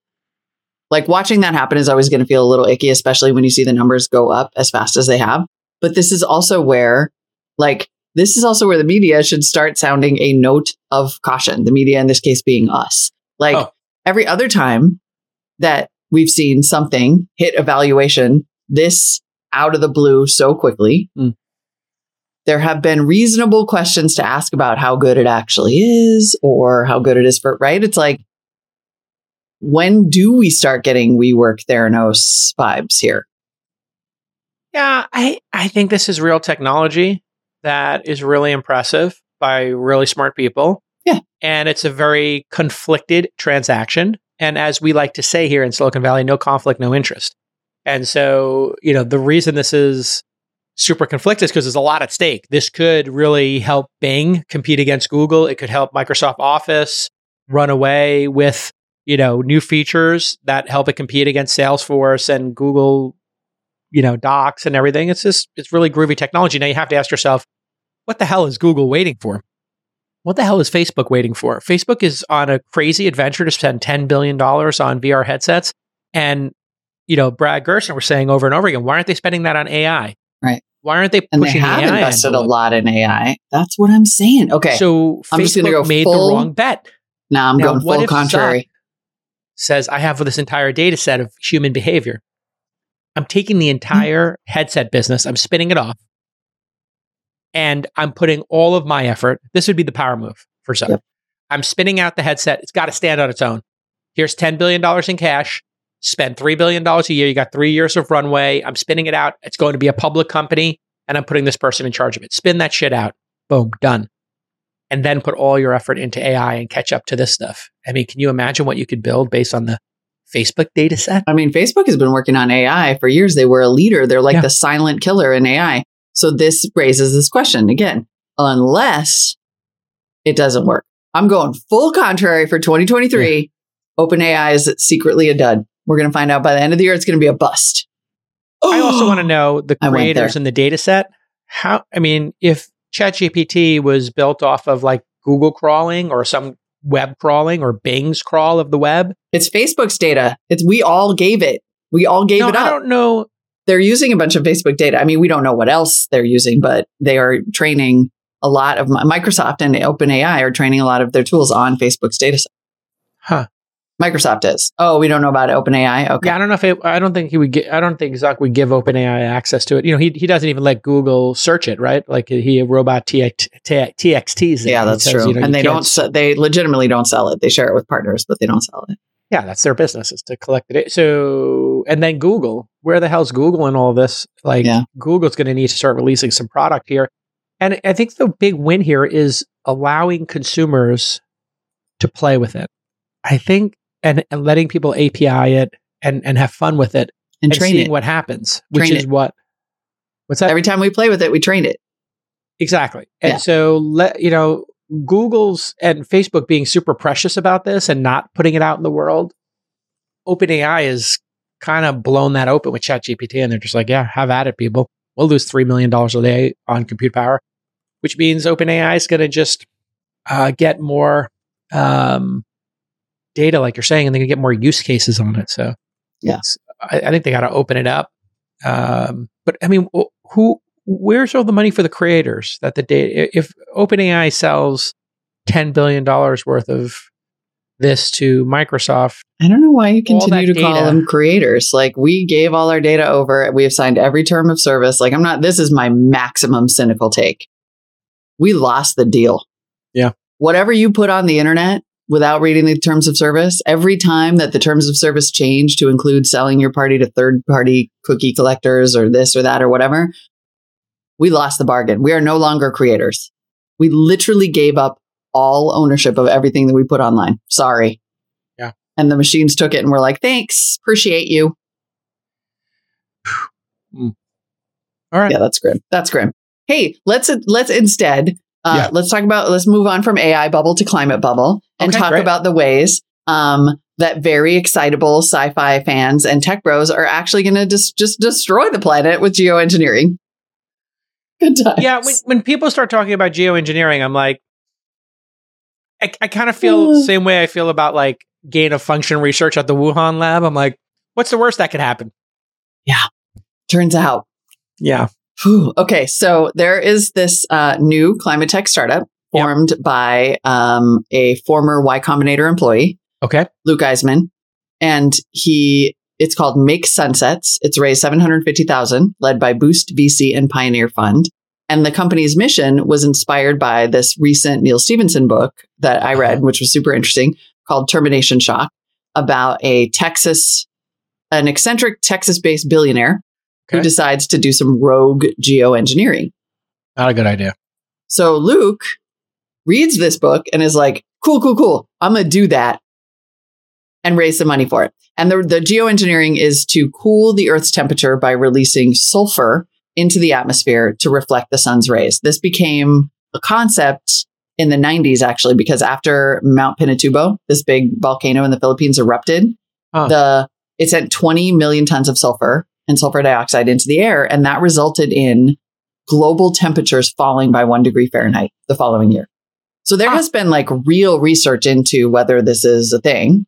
like watching that happen is always going to feel a little icky, especially when you see the numbers go up as fast as they have. But this is also where, like, this is also where the media should start sounding a note of caution. The media, in this case, being us. Like Oh. Every other time that we've seen something hit evaluation this out of the blue so quickly, Mm. there have been reasonable questions to ask about how good it actually is or how good it is for, right? It's like, when do we start getting WeWork Theranos vibes here? Yeah, I, I think this is real technology that is really impressive by really smart people. Yeah. And it's a very conflicted transaction. And as we like to say here in Silicon Valley, no conflict, no interest. And so, you know, the reason this is super conflicted is because there's a lot at stake. This could really help Bing compete against Google. It could help Microsoft Office run away with, you know, new features that help it compete against Salesforce and Google you know, docs and everything. It's just, it's really groovy technology. Now you have to ask yourself, what the hell is Google waiting for? What the hell is Facebook waiting for? Facebook is on a crazy adventure to spend $10 billion on VR headsets. And, you know, Brad Gerstner was saying over and over again, why aren't they spending that on AI? Right. Why aren't they And they pushing have the AI invested a lot in AI. That's what I'm saying. Okay. So I'm just Facebook gonna go made full- the wrong bet. now I'm now, going full contrary. Says I have this entire data set of human behavior. I'm taking the entire mm-hmm. headset business, I'm spinning it off, and I'm putting all of my effort. This would be the power move for some. Yep. I'm spinning out the headset. It's got to stand on its own. Here's $10 billion in cash. Spend $3 billion a year. You got three years of runway. I'm spinning it out. It's going to be a public company, and I'm putting this person in charge of it. Spin that shit out. Boom, done. And then put all your effort into AI and catch up to this stuff. I mean, can you imagine what you could build based on the Facebook data set? I mean, Facebook has been working on AI for years. They were a leader. They're like Yeah. the silent killer in AI. So this raises this question again, unless it doesn't work. I'm going full contrary for 2023. OpenAI is secretly a dud. We're going to find out by the end of the year. It's going to be a bust. I oh! also want to know the creators and the data set. How, I mean, if ChatGPT was built off of like Google crawling or some web crawling or Bing's crawl of the web, It's Facebook's data. It's we all gave it. We all gave no, it up. I don't know. They're using a bunch of Facebook data. I mean, we don't know what else they're using, but they are training a lot of Microsoft and OpenAI are training a lot of their tools on Facebook's data set. Huh. Microsoft is. Oh, we don't know about OpenAI. Okay. Yeah, I don't know if it, I don't think he would get. I don't think Zuck would give OpenAI access to it. You know, he he doesn't even let Google search it, right? Like he robot TX, TXTs. Yeah, that's says, true. you know, and they don't. se- They legitimately don't sell it. They share it with partners, but they don't sell it. Yeah, that's their business is to collect the data. So, and then Google, where the hell's Google in all this? Like, Yeah. Google's going to need to start releasing some product here. And I think the big win here is allowing consumers to play with it. I think, and, and letting people API it and, and have fun with it And, and, train seeing it. what happens, which Train is it. what, what's that? Every time we play with it, we train it. Exactly. And Yeah. so let you know Google's and Facebook being super precious about this and not putting it out in the world. OpenAI is kind of blown that open with ChatGPT and they're just like, yeah, have at it, people. We'll lose $3 million a day on compute power, which means OpenAI is going to just uh, get more um, data, like you're saying, and they can get more use cases on it. So, Yeah. I, I think they got to open it up. Um, but I mean, wh- who, where's all the money for the creators that the data, if OpenAI sells $10 billion worth of this to Microsoft, I don't know why you continue to call them creators. Like we gave all our data over. We have signed every term of service. Like I'm not. This is my maximum cynical take. We lost the deal. Yeah. Whatever you put on the internet without reading the terms of service, every time that the terms of service change to include selling your party to third party cookie collectors or this or that or whatever, we lost the bargain. We are no longer creators. We literally gave up all ownership of everything that we put online. Sorry. Yeah. And the machines took it and were like, thanks, appreciate you. all right. Yeah, that's grim. That's grim. Hey, let's let's instead uh, Yeah. let's talk about let's move on from AI bubble to climate bubble and Okay, talk great. about the ways um, that very excitable sci-fi fans and tech bros are actually going to just just destroy the planet with geoengineering. Good times. yeah when, when people start talking about geoengineering i'm like i, I kind of feel the Uh. same way i feel about like gain of function research at the wuhan lab i'm like what's the worst that could happen Yeah. Turns out. yeah Whew. Okay, so there is this uh, new climate tech startup Yep. formed by um, a former Y Combinator employee, okay Luke Iseman, and he it's called Make Sunsets. It's raised 750,000 led by Boost VC and Pioneer Fund. And the company's mission was inspired by this recent Neal Stephenson book that I read, uh-huh. which was super interesting, called Termination Shock, about a Texas, an eccentric Texas-based billionaire who decides to do some rogue geoengineering. not a good idea So Luke reads this book and is like, cool, cool, cool. I'm going to do that and raise some money for it. And the, the geoengineering is to cool the Earth's temperature by releasing sulfur into the atmosphere to reflect the sun's rays. This became a concept in the 90s, actually, because after Mount Pinatubo, this big volcano in the Philippines erupted, Huh. the it sent 20 million tons of sulfur and sulfur dioxide into the air, and that resulted in global temperatures falling by one degree Fahrenheit the following year. So there has been like real research into whether this is a thing.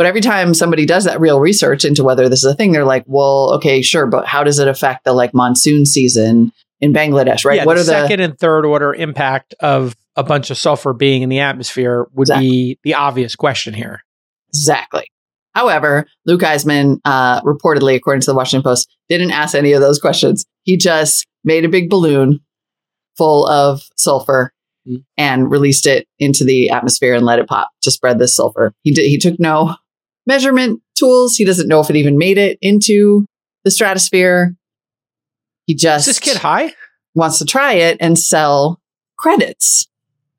But every time somebody does that real research into whether this is a thing, they're like, well, okay, sure, but how does it affect the like monsoon season in Bangladesh, right? yeah, what the are the second and third order impact of a bunch of sulfur being in the atmosphere would Exactly. be the obvious question here Exactly. However, Luke Iseman, uh, reportedly, according to the Washington Post, didn't ask any of those questions. He just made a big balloon full of sulfur Mm. and released it into the atmosphere and let it pop to spread this sulfur. He did. He took no measurement tools. He doesn't know if it even made it into the stratosphere. He just is this kid high wants to try it and sell credits,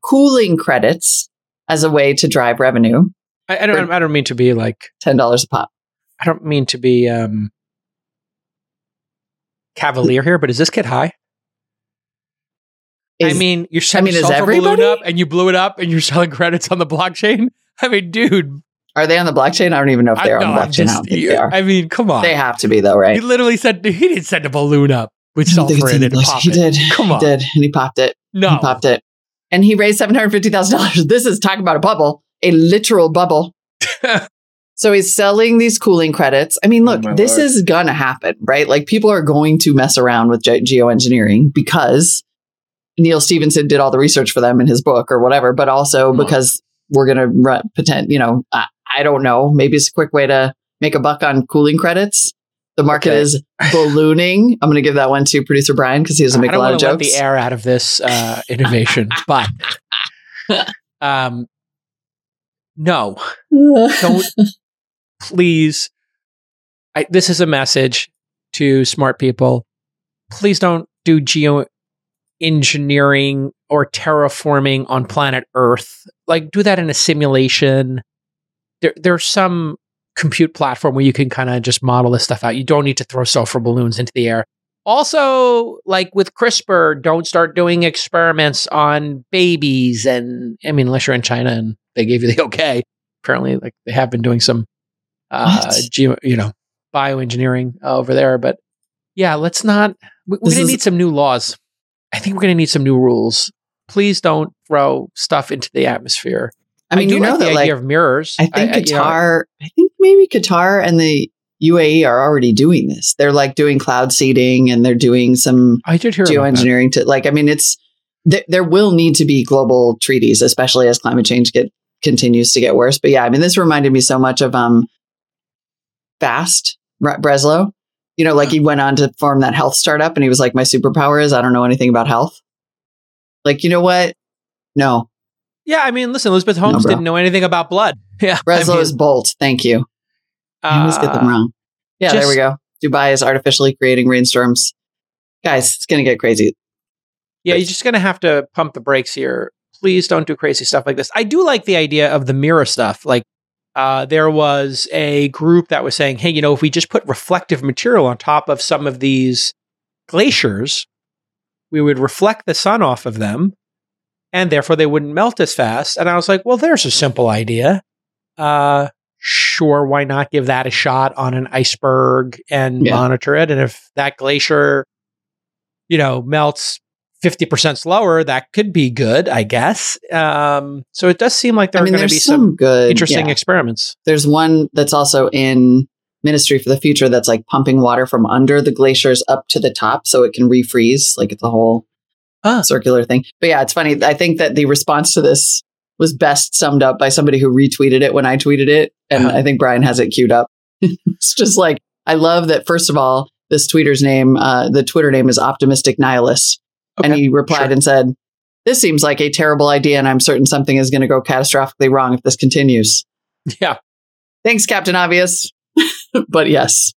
cooling credits, as a way to drive revenue. I, I don't i don't mean to be like Ten dollars a pop. i don't mean to be um cavalier here but is this kid high I mean, you're I mean, is everybody? up and you blew it up and you're selling credits on the blockchain. I mean, dude, Are they on the blockchain? I don't even know if they're no, on the I'm blockchain. I just- don't think they are. I mean, come on. They have to be though, right? He literally said he didn't send a balloon up with I don't sulfur in in it and pop He it. did. Come on. He did, and he popped it. No, He popped it, and he raised seven hundred fifty thousand dollars. This is talk about a bubble, a literal bubble. so he's selling these cooling credits. I mean, Oh, look, my this Lord. is gonna happen, right? Like people are going to mess around with ge- geoengineering because Neal Stephenson did all the research for them in his book or whatever, but also Come because we're gonna run, pretend, you know, I, I don't know. Maybe it's a quick way to make a buck on cooling credits. The market Okay. is ballooning. I'm going to give that one to producer Brian because he doesn't make a lot of jokes. the air out of this uh, innovation, but um, no, don't please. I, this is a message to smart people. Please don't do geo engineering or terraforming on planet Earth. Like, do that in a simulation. There, there's some compute platform where you can kind of just model this stuff out. You don't need to throw sulfur balloons into the air. Also, like with CRISPR, don't start doing experiments on babies. And I mean, unless you're in China and they gave you the okay, apparently, like they have been doing some, uh, geo, you know, bioengineering uh, over there. But yeah, let's not. we- We're going to need some new laws. I think we're going to need some new rules. Please don't throw stuff into the atmosphere. I mean, do you know like the that like of mirrors. I think you know, Qatar, I think maybe Qatar and the UAE are already doing this. They're like doing cloud seeding and they're doing some I did hear geoengineering to like, I mean, it's, th- there will need to be global treaties, especially as climate change get continues to get worse. But yeah, I mean, this reminded me so much of, um, Fast Bre- Breslow. You know, like he went on to form that health startup and he was like, my superpower is I don't know anything about health. Like, you know what? No, Yeah, I mean, listen, Elizabeth Holmes bro. didn't know anything about blood. Yeah, I mean, is Bolt. Thank you. I always get them uh, wrong. Yeah, there we go. Dubai is artificially creating rainstorms. Guys, it's going to get crazy. Yeah, you're just going to have to pump the brakes here. Please don't do crazy stuff like this. I do like the idea of the mirror stuff. Like, uh, there was a group that was saying, hey, you know, if we just put reflective material on top of some of these glaciers, we would reflect the sun off of them and therefore they wouldn't melt as fast. And I was like, well, there's a simple idea. Uh, sure, why not give that a shot on an iceberg and Yeah. monitor it? And if that glacier, you know, melts 50% slower, that could be good, I guess. Um, so it does seem like there I mean, are going to be some, some, good interesting yeah. experiments. There's one that's also in Ministry for the Future that's like pumping water from under the glaciers up to the top so it can refreeze. Like it's a whole Ah. circular thing. But yeah, it's funny. I think that the response to this was best summed up by somebody who retweeted it when I tweeted it. And Uh-huh. I think Brian has it queued up. it's just like, I love that, first of all, this tweeter's name, uh, the Twitter name is Optimistic Nihilist. And he replied sure. and said, This seems like a terrible idea, and I'm certain something is going to go catastrophically wrong if this continues. Yeah. Thanks, Captain Obvious. but yes,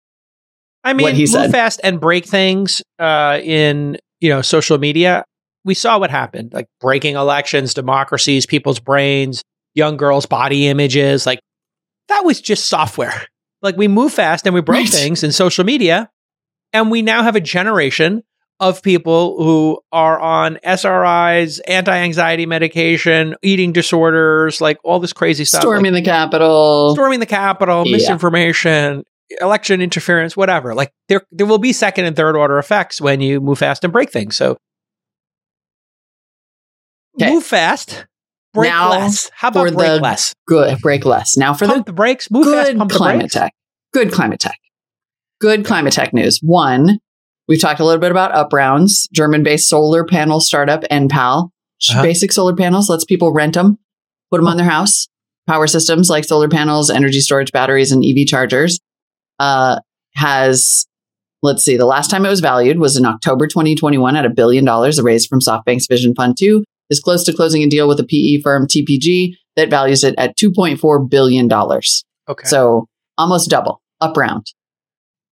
I mean, he move said. fast and break things uh, in you know social media. We saw what happened, like breaking elections, democracies, people's brains, young girls' body images. Like that was just software. Like we move fast and we broke Right. things in social media, and we now have a generation of people who are on SSRIs, anti-anxiety medication, eating disorders, like all this crazy stuff. like- storming the Capitol. storming the Capitol, Yeah. misinformation, election interference, whatever. Like there, there will be second and third order effects when you move fast and break things. So Okay. move fast, break Now less. How about break less? Good. Break less. Now for Pump the the brakes, move fast, good pump the climate brakes. tech. Good climate tech. Good climate tech news. One, we've talked a little bit about up rounds, German based solar panel startup Enpal. Uh-huh. Basic solar panels lets people rent them, put them on their house. Power systems like solar panels, energy storage batteries, and EV chargers uh, has, let's see, the last time it was valued was in October 2021 at a billion dollars, a raise from SoftBank's Vision Fund 2 is close to closing a deal with a PE firm, TPG, that values it at $2.4 billion. Okay. So almost double up round.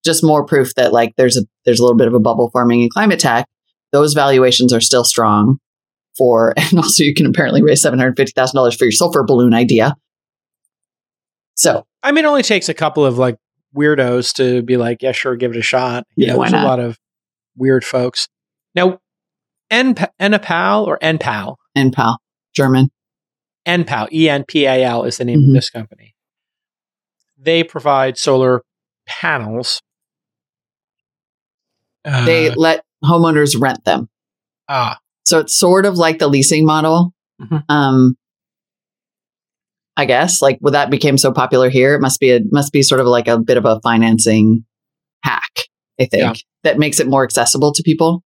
Just more proof that like there's a there's a little bit of a bubble forming in climate tech. Those valuations are still strong for, and also you can apparently raise seven hundred fifty thousand dollars for your sulfur balloon idea. So I mean, it only takes a couple of like weirdos to be like, yeah, sure, give it a shot. You Yeah, know, why not? a lot of weird folks. Now, NPAL or NPAL, and pal German. NPAL, E N P A L is the name Mhm. of this company. They provide solar panels. Uh, They let homeowners rent them. ah, So it's sort of like the leasing model. Mhm. Um, I guess like when that became so popular here, it must be a must be sort of like a bit of a financing hack. I think Yeah. that makes it more accessible to people.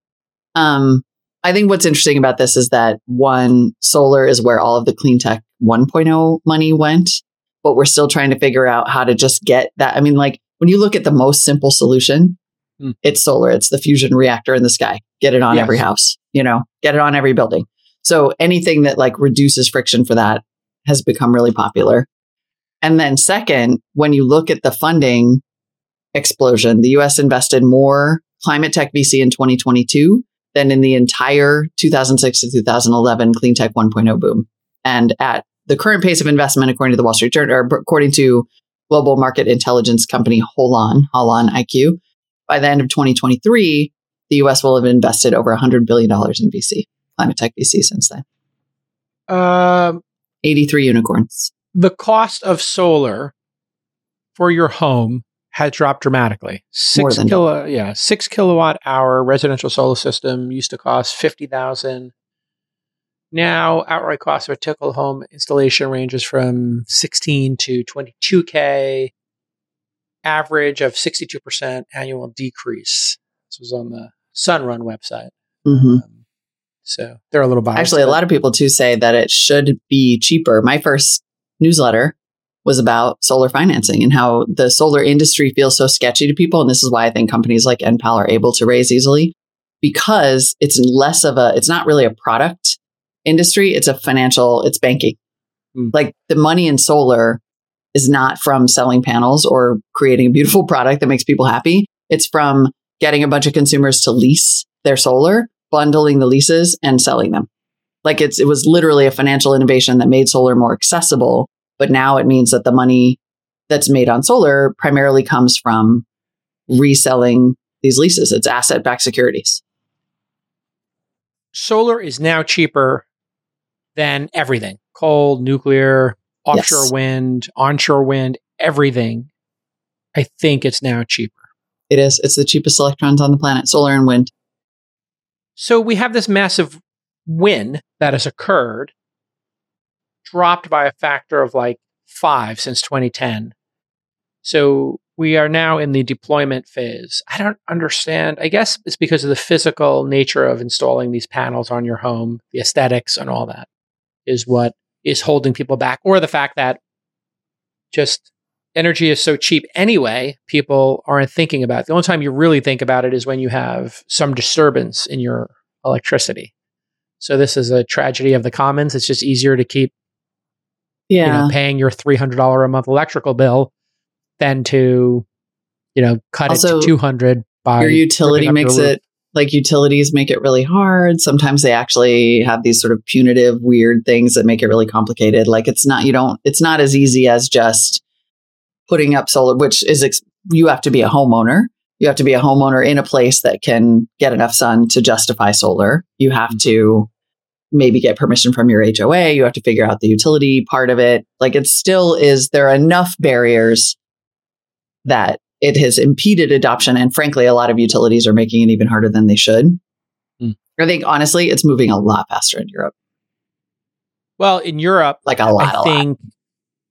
Um, I think what's interesting about this is that one, solar is where all of the clean tech 1.0 money went. but we're still trying to figure out how to just get that. I mean, like when you look at the most simple solution, Hmm. it's solar. It's the fusion reactor in the sky. Get it on Yes. every house, you know, get it on every building. So anything that like reduces friction for that has become really popular. And then second, when you look at the funding explosion, the US invested more climate tech VC in 2022 than in the entire 2006 to 2011 clean tech 1.0 boom. And at the current pace of investment, according to the Wall Street Journal, or according to global market intelligence company Holon, Holon IQ, by the end of 2023, the US will have invested over $100 billion in VC, climate tech VC since then. Um, 83 unicorns. the cost of solar for your home has dropped dramatically. More Six than kilo, yeah, six kilowatt hour residential solar system used to cost fifty thousand. Now, outright cost of a typical home installation ranges from sixteen to twenty-two k. Average of sixty-two percent annual decrease. This was on the Sunrun website. Mhm. Um, so they're a little biased. Actually, a lot of people too say that it should be cheaper. My first newsletter was about solar financing and how the solar industry feels so sketchy to people. And this is why I think companies like Enpal are able to raise easily because it's less of a, it's not really a product industry. It's a financial, it's banking. Hmm. Like the money in solar is not from selling panels or creating a beautiful product that makes people happy. It's from getting a bunch of consumers to lease their solar, bundling the leases and selling them. Like it's it was literally a financial innovation that made solar more accessible, but now it means that the money that's made on solar primarily comes from reselling these leases. It's asset-backed securities. solar is now cheaper than everything coal, nuclear, offshore Yes. wind, onshore wind, everything. I think it's now cheaper. It is. It's the cheapest electrons on the planet, solar and wind. So we have this massive win that has occurred, dropped by a factor of like five since 2010. So we are now in the deployment phase. I don't understand. I guess it's because of the physical nature of installing these panels on your home, the aesthetics and all that is what is holding people back, or the fact that just energy is so cheap anyway, people aren't thinking about it. The only time you really think about it is when you have some disturbance in your electricity. So this is a tragedy of the commons. It's just easier to keep Yeah. you know paying your three hundred dollar a month electrical bill than to you know cut Also, it to two hundred by your utility up your makes it like utilities make it really hard. Sometimes they actually have these sort of punitive, weird things that make it really complicated. Like it's not, you don't, it's not as easy as just putting up solar, which is, ex- you have to be a homeowner. You have to be a homeowner in a place that can get enough sun to justify solar. You have mm. to maybe get permission from your HOA. You have to figure out the utility part of it. Like it still is, there are enough barriers that it has impeded adoption. And frankly, a lot of utilities are making it even harder than they should. Hmm. I think honestly, it's moving a lot faster in Europe. Well, in Europe, Like a lot, I a lot. think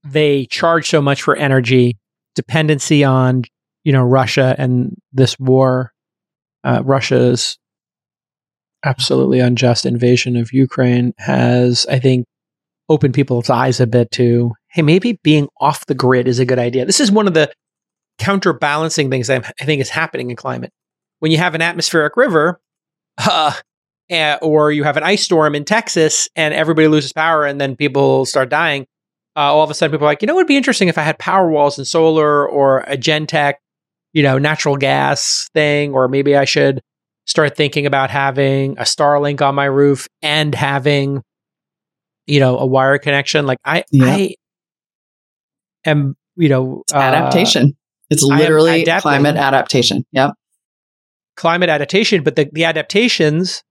they charge so much for energy dependency on you know Russia and this war, uh, Russia's absolutely unjust invasion of Ukraine has, I think, opened people's eyes a bit to hey, maybe being off the grid is a good idea. This is one of the counterbalancing things I think is happening in climate. When you have an atmospheric river, uh, eh, or you have an ice storm in Texas and everybody loses power and then people start dying, uh, all of a sudden people are like, you know, it would be interesting if I had power walls and solar or a Generac, you know, natural gas thing, or maybe I should start thinking about having a Starlink on my roof and having, you know, a wire connection. Like I, Yeah. I am, you know, uh, adaptation. It's literally adapting. climate adaptation. Yep. climate adaptation, but the, the adaptations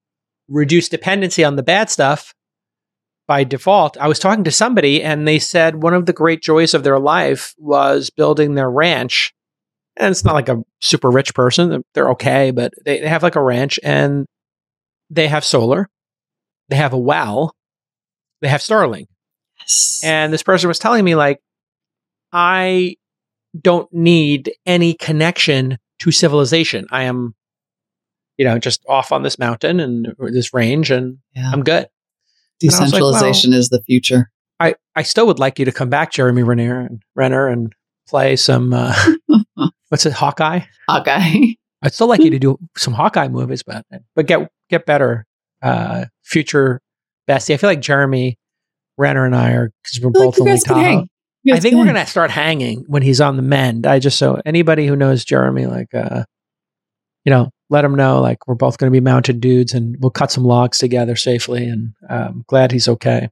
reduce dependency on the bad stuff by default. I was talking to somebody and they said one of the great joys of their life was building their ranch. And it's not like a super rich person. They're okay, but they, they have like a ranch and they have solar. They have a well. They have Starlink. Yes. And this person was telling me, like, I don't need any connection to civilization. I am, you know, just off on this mountain and this range, and Yeah. I'm good. was like, Decentralization is the future. I, I still would like you to come back, Jeremy Renner and Renner, and play some uh, what's it, Hawkeye? Hawkeye. I'd still like you to do some Hawkeye movies, but but get get better. Uh, future bestie. I feel like Jeremy Renner and I are because we're both Like, in Lake Tahoe. I think we're gonna start hanging when he's on the mend. I just so anybody who knows Jeremy, like, uh, you know, let him know like we're both gonna be mounted dudes, and we'll cut some logs together safely. And um, glad he's okay.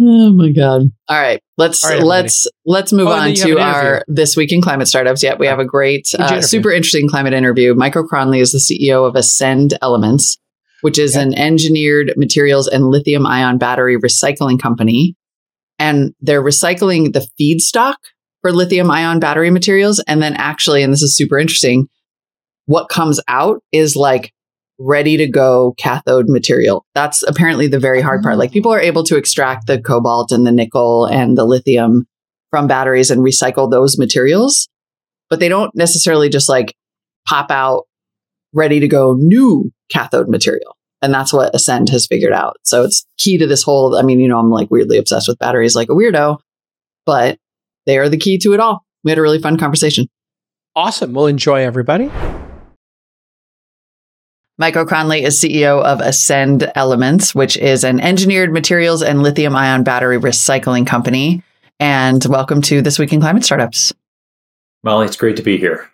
Oh my god! All right, let's All right, let's let's move Oh, on then you have to our this week in climate startups. Yeah, we have a great, uh, super interesting climate interview. Michael O'Kronley is the CEO of Ascend Elements, which is an engineered materials and lithium ion battery recycling company, and they're recycling the feedstock for lithium ion battery materials, and then actually, and this is super interesting, what comes out is like ready to go cathode material. That's apparently the very hard part. Like oh. people are able to extract the cobalt and the nickel and the lithium from batteries and recycle those materials, but they don't necessarily just like pop out ready to go new cathode material. And that's what Ascend has figured out. So it's key to this whole, I mean, you know, I'm like weirdly obsessed with batteries like a weirdo, but they are the key to it all. We had a really fun conversation. Awesome. We'll enjoy everybody. Michael O'Kronley is CEO of Ascend Elements, which is an engineered materials and lithium ion battery recycling company. And welcome to This Week in Climate Startups. Molly, it's great to be here.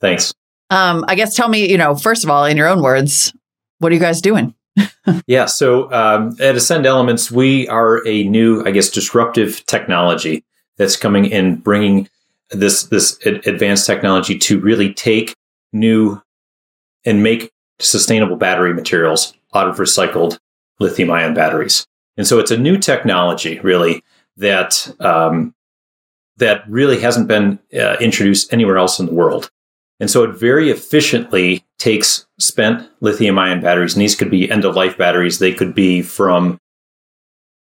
Thanks. Um, I guess tell me, you know, first of all, in your own words, what are you guys doing? Yeah, so um, at Ascend Elements, we are a new, I guess, disruptive technology that's coming in, bringing this this ad- advanced technology to really take new and make sustainable battery materials out of recycled lithium ion batteries. And so it's a new technology, really, that um, that really hasn't been uh, introduced anywhere else in the world. And so it very efficiently takes spent lithium ion batteries, and these could be end of life batteries. They could be from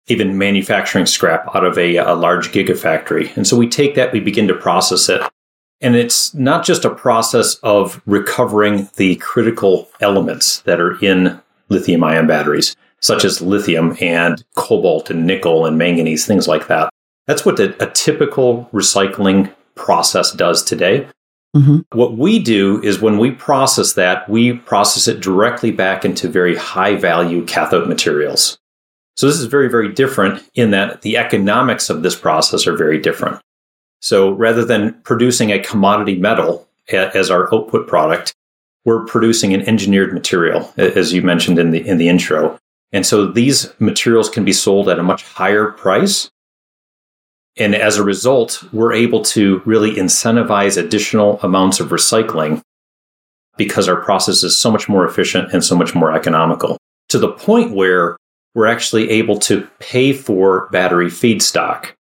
even manufacturing scrap out of a, a large gigafactory. And so we take that, we begin to process it. And it's not just a process of recovering the critical elements that are in lithium ion batteries, such as lithium and cobalt and nickel and manganese, things like that. That's what the, a typical recycling process does today. Mhm. What we do is when we process that, we process it directly back into very high value cathode materials. So this is very, very different in that the economics of this process are very different. So rather than producing a commodity metal as our output product, we're producing an engineered material, as you mentioned in the in the intro. And so these materials can be sold at a much higher price. And as a result, we're able to really incentivize additional amounts of recycling because our process is so much more efficient and so much more economical to the point where we're actually able to pay for battery feedstock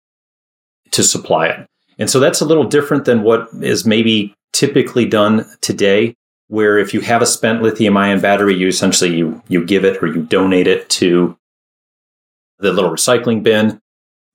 to supply it. And so that's a little different than what is maybe typically done today, where if you have a spent lithium ion battery, you essentially you, you give it or you donate it to the little recycling bin.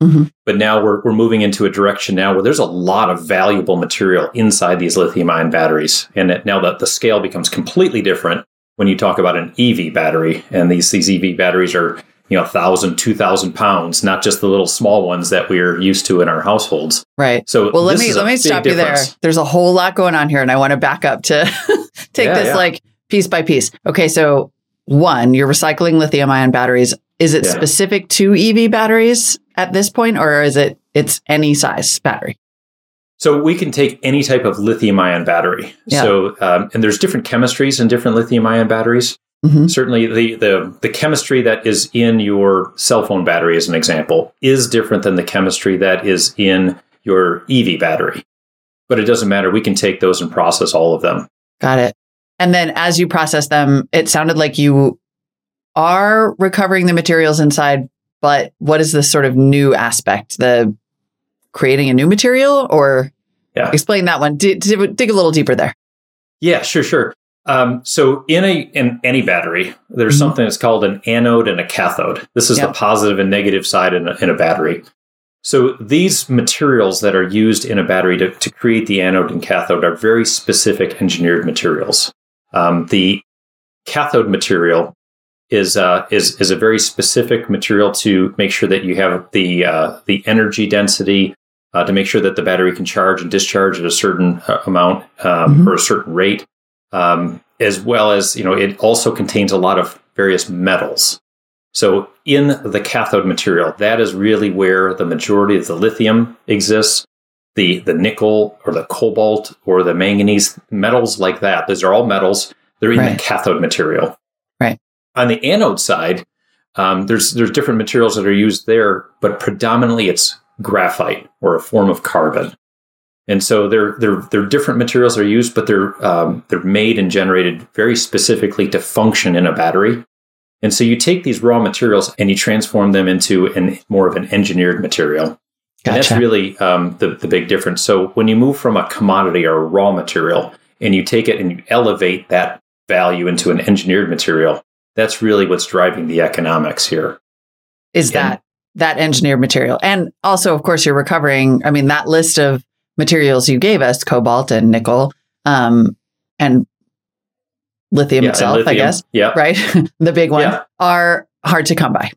Mhm. But now we're, we're moving into a direction now where there's a lot of valuable material inside these lithium ion batteries. And now that the scale becomes completely different when you talk about an EV battery. And these, these EV batteries are, you know, 1,000, 2,000 pounds, not just the little small ones that we're used to in our households. Right. So Well, let me let me stop you there. There's a whole lot going on here, and I want to back up to take Yeah, this yeah. like piece by piece. Okay, so one, you're recycling lithium ion batteries. Is it Yeah. specific to EV batteries at this point, or is it it's any size battery? So we can take any type of lithium ion battery. Yeah. So um, and there's different chemistries in different lithium ion batteries. Mhm. Certainly, the, the the chemistry that is in your cell phone battery, as an example, is different than the chemistry that is in your EV battery. But it doesn't matter. We can take those and process all of them. Got it. And then as you process them, it sounded like you are recovering the materials inside, but what is this sort of new aspect? The creating a new material or Yeah. explain that one. D- dig a little deeper there. Yeah, sure, sure. Um, so in a in any battery, there's Mhm. something that's called an anode and a cathode. This is Yeah. the positive and negative side in a, in a battery. So these materials that are used in a battery to, to create the anode and cathode are very specific engineered materials. Um, the cathode material is uh, is is a very specific material to make sure that you have the uh, the energy density uh, to make sure that the battery can charge and discharge at a certain uh, amount um, mm-hmm. or a certain rate, um, as well as you know it also contains a lot of various metals. So in the cathode material, that is really where the majority of the lithium exists. The the nickel or the cobalt or the manganese metals like that. Those are all metals. They're in right. the cathode material. Right. On the anode side, um, there's there's different materials that are used there, but predominantly it's graphite or a form of carbon. And so they're they're they're different materials that are used, but they're um, they're made and generated very specifically to function in a battery. And so you take these raw materials and you transform them into an more of an engineered material. Gotcha. And that's really um, the the big difference. So when you move from a commodity or a raw material and you take it and you elevate that value into an engineered material, that's really what's driving the economics here. Is and, that that engineered material? And also, of course, you're recovering. I mean, that list of materials you gave us, cobalt and nickel, um, and lithium yeah, itself, lithium, I guess. Yeah. Right. the big one yeah. are hard to come by.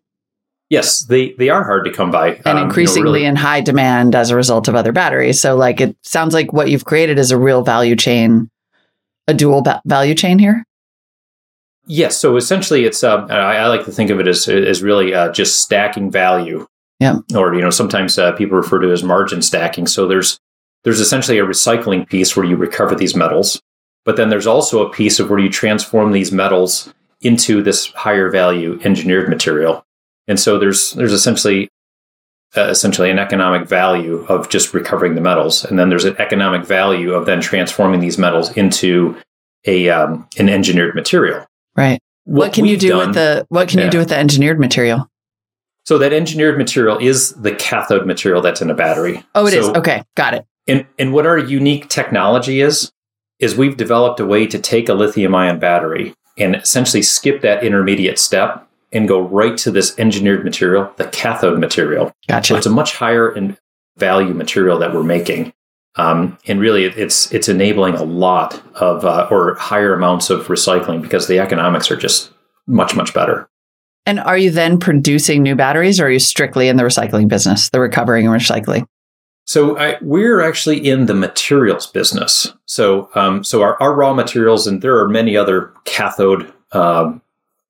Yes, they, they are hard to come by. And um, increasingly you know, really. in high demand as a result of other batteries. So, like, it sounds like what you've created is a real value chain, a dual ba- value chain here. Yes. So essentially, it's um, I, I, like to think of it as as really uh, just stacking value. Yeah. Or you know, sometimes uh, people refer to it as margin stacking. So there's there's essentially a recycling piece where you recover these metals, but then there's also a piece of where you transform these metals into this higher value engineered material. And so there's there's essentially uh, essentially an economic value of just recovering the metals, and then there's an economic value of then transforming these metals into a um, an engineered material. Right. What, what can you do done, with the what can yeah. you do with the engineered material? So that engineered material is the cathode material that's in a battery. Oh, it so, is. Okay, got it. And and what our unique technology is is we've developed a way to take a lithium ion battery and essentially skip that intermediate step and go right to this engineered material, the cathode material. Gotcha. So it's a much higher in value material that we're making. Um, and really, it's it's enabling a lot of uh, or higher amounts of recycling because the economics are just much much better. And are you then producing new batteries, or are you strictly in the recycling business, the recovering and recycling? So I, we're actually in the materials business. So um, so our, our, raw materials, and there are many other cathode um,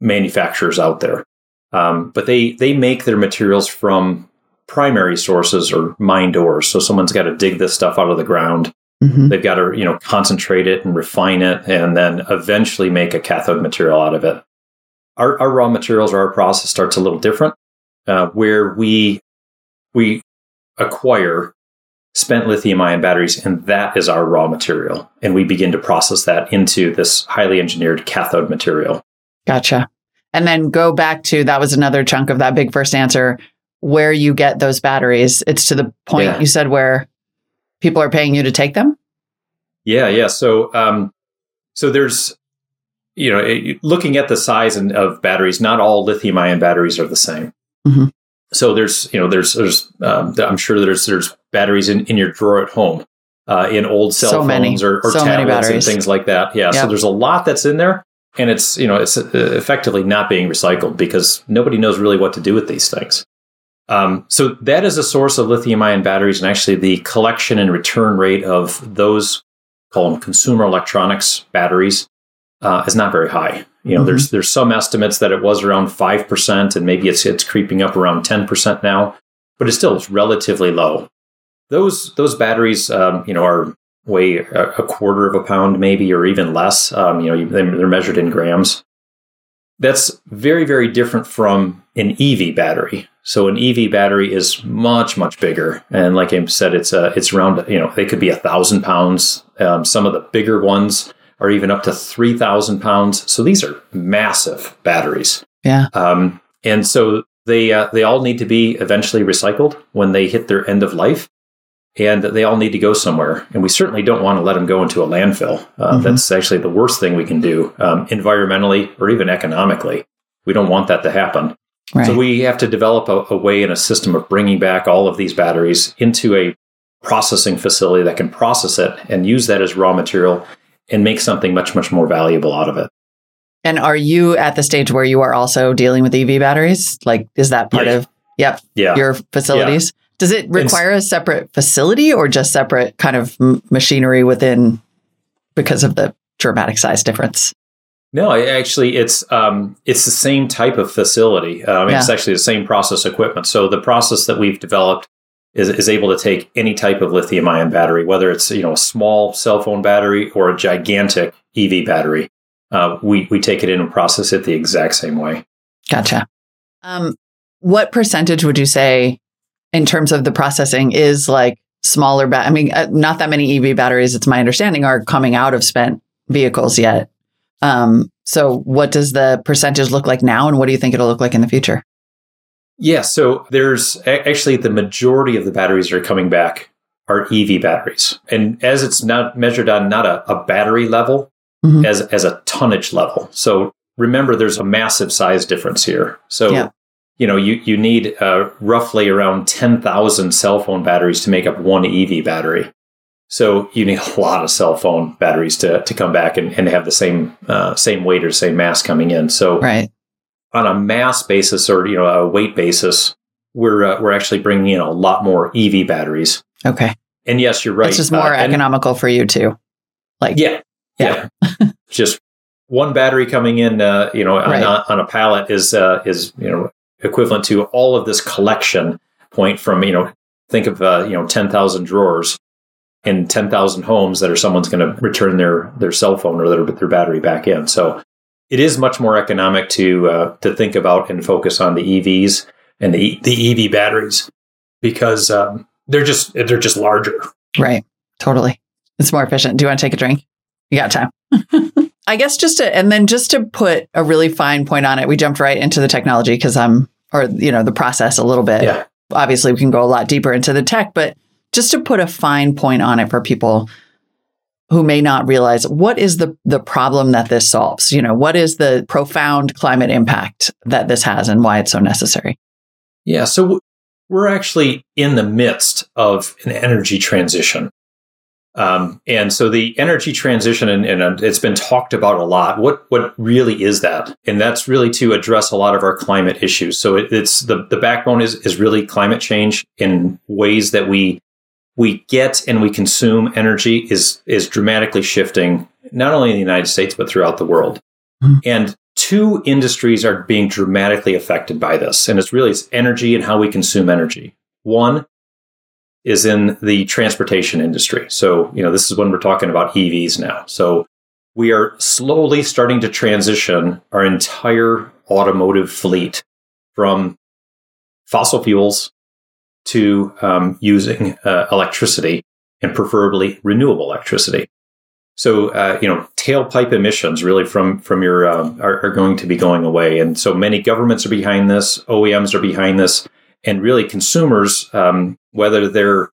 manufacturers out there, um, but they they make their materials from primary sources or mine ores. So someone's got to dig this stuff out of the ground. Mm-hmm. They've got to, you know, concentrate it and refine it and then eventually make a cathode material out of it. Our, our raw materials or our process starts a little different, uh, where we we acquire spent lithium ion batteries, and that is our raw material. And we begin to process that into this highly engineered cathode material. Gotcha. And then go back to that was another chunk of that big first answer where you get those batteries. It's to the point yeah. you said where people are paying you to take them. Yeah, yeah. So, um, so there's, you know, it, looking at the size and, of batteries, not all lithium ion batteries are the same. Mm-hmm. So there's, you know, there's, there's, um, I'm sure there's, there's batteries in, in your drawer at home, uh, in old cell so phones or, or so tablets and things like that. Yeah. Yep. So there's a lot that's in there and it's, you know, it's uh, effectively not being recycled because nobody knows really what to do with these things. Um, so that is a source of lithium ion batteries, and actually the collection and return rate of those call them consumer electronics batteries uh, is not very high. You know, mm-hmm. there's there's some estimates that it was around five percent, and maybe it's it's creeping up around ten percent now, but it's still relatively low. Those those batteries, um, you know, are weigh a, quarter of a pound, maybe, or even less. Um, you know, they're measured in grams. That's very very different from an EV battery. So an EV battery is much much bigger, and like I said, it's a it's around you know they could be a thousand pounds. Um, some of the bigger ones are even up to three thousand pounds. So these are massive batteries. Yeah. Um, and so they uh, they all need to be eventually recycled when they hit their end of life, and they all need to go somewhere. And we certainly don't want to let them go into a landfill. Uh, mm-hmm. That's actually the worst thing we can do um, environmentally or even economically. We don't want that to happen. Right. So we have to develop a, a way and a system of bringing back all of these batteries into a processing facility that can process it and use that as raw material and make something much much more valuable out of it. And are you at the stage where you are also dealing with EV batteries? Like, is that part Yeah. of yep Yeah. your facilities? Does it require a separate facility or just separate kind of m- machinery within because of the dramatic size difference? No, actually, it's um, it's the same type of facility. Um, It's Yeah. actually the same process equipment. So the process that we've developed is, is able to take any type of lithium ion battery, whether it's you know a small cell phone battery or a gigantic EV battery. Uh, we we take it in and process it the exact same way. Gotcha. Um, what percentage would you say, in terms of the processing, is like smaller? Ba- I mean, uh, not that many EV batteries. It's my understanding are coming out of spent vehicles yet. Um, so, what does the percentage look like now, and what do you think it'll look like in the future? Yeah, so there's actually the majority of the batteries that are coming back are EV batteries, and as it's not measured on not a, a battery level, Mhm. as as a tonnage level. So remember, there's a massive size difference here. So Yeah. You know you you need uh, roughly around ten thousand cell phone batteries to make up one EV battery. So you need a lot of cell phone batteries to to come back and, and have the same uh, same weight or same mass coming in. So Right. on a mass basis or you know a weight basis, we're uh, we're actually bringing in a lot more EV batteries. Okay. And yes, you're right. It's just more uh, and- economical for you too. Like, yeah, yeah. just one battery coming in, uh, you know, on, a, on a pallet is uh, is you know equivalent to all of this collection point from you know think of uh, you know ten thousand drawers in ten thousand homes that are someone's going to return their their cell phone or their their battery back in. So it is much more economic to uh, to think about and focus on the EVs and the E, the EV batteries because um, they're just they're just larger. Right. Totally. It's more efficient. Do you want to take a drink? You got time. I guess just to, and then just to put a really fine point on it, we jumped right into the technology because I'm, or, you know, the process a little bit. Yeah. Obviously, we can go a lot deeper into the tech, but just to put a fine point on it for people who may not realize what is the, the problem that this solves? You know, what is the profound climate impact that this has and why it's so necessary? Yeah, so w- we're actually in the midst of an energy transition. Um, and so the energy transition, and, and uh, it's been talked about a lot. What what really is that? And that's really to address a lot of our climate issues. So it, it's the the backbone is is really climate change in ways that we we get and we consume energy is is dramatically shifting, not only in the United States but throughout the world. Mhm. And two industries are being dramatically affected by this, and it's really it's energy and how we consume energy. One is in the transportation industry. So, you know, this is when we're talking about EVs now. So, we are slowly starting to transition our entire automotive fleet from fossil fuels to um, using uh, electricity and preferably renewable electricity. So, uh, you know, tailpipe emissions really from from your um, are, are going to be going away, and so many governments are behind this, OEMs are behind this, and really consumers, um, whether they're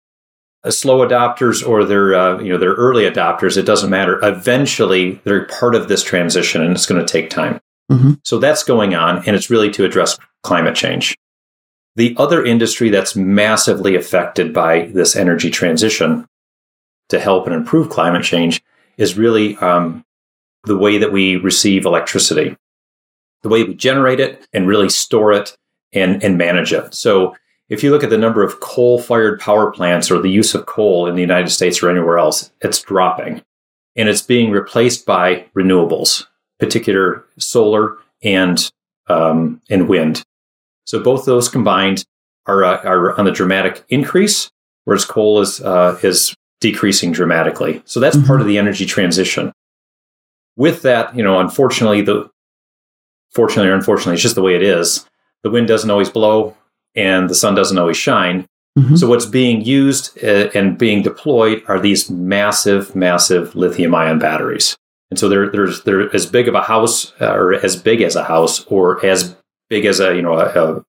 uh, slow adopters or they're uh, you know they're early adopters, it doesn't matter. Eventually, they're part of this transition, and it's going to take time. Mhm. So that's going on, and it's really to address climate change. The other industry that's massively affected by this energy transition to help and improve climate change is really um, the way that we receive electricity, the way we generate it and really store it and, and manage it. So, if you look at the number of coal fired power plants or the use of coal in the United States or anywhere else, it's dropping. And it's being replaced by renewables, particular solar and, um, and wind. So, both those combined are, uh, are on the dramatic increase, whereas coal is, uh, is decreasing dramatically. So that's Mhm. part of the energy transition. With that, you know, unfortunately, the fortunately or unfortunately, it's just the way it is. The wind doesn't always blow, and the sun doesn't always shine. Mhm. So what's being used uh, and being deployed are these massive, massive lithium-ion batteries. And so they're they're they're as big of a house, uh, or as big as a house, or as big as a you know a, a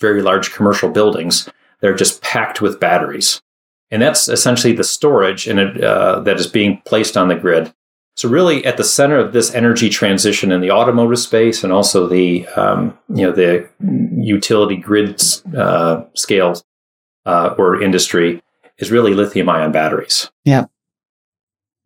very large commercial buildings. They're just packed with batteries and that's essentially the storage and it, uh, that is being placed on the grid. So really, at the center of this energy transition in the automotive space and also the um, you know the utility grid uh, scale uh, or industry is really lithium ion batteries. Yeah.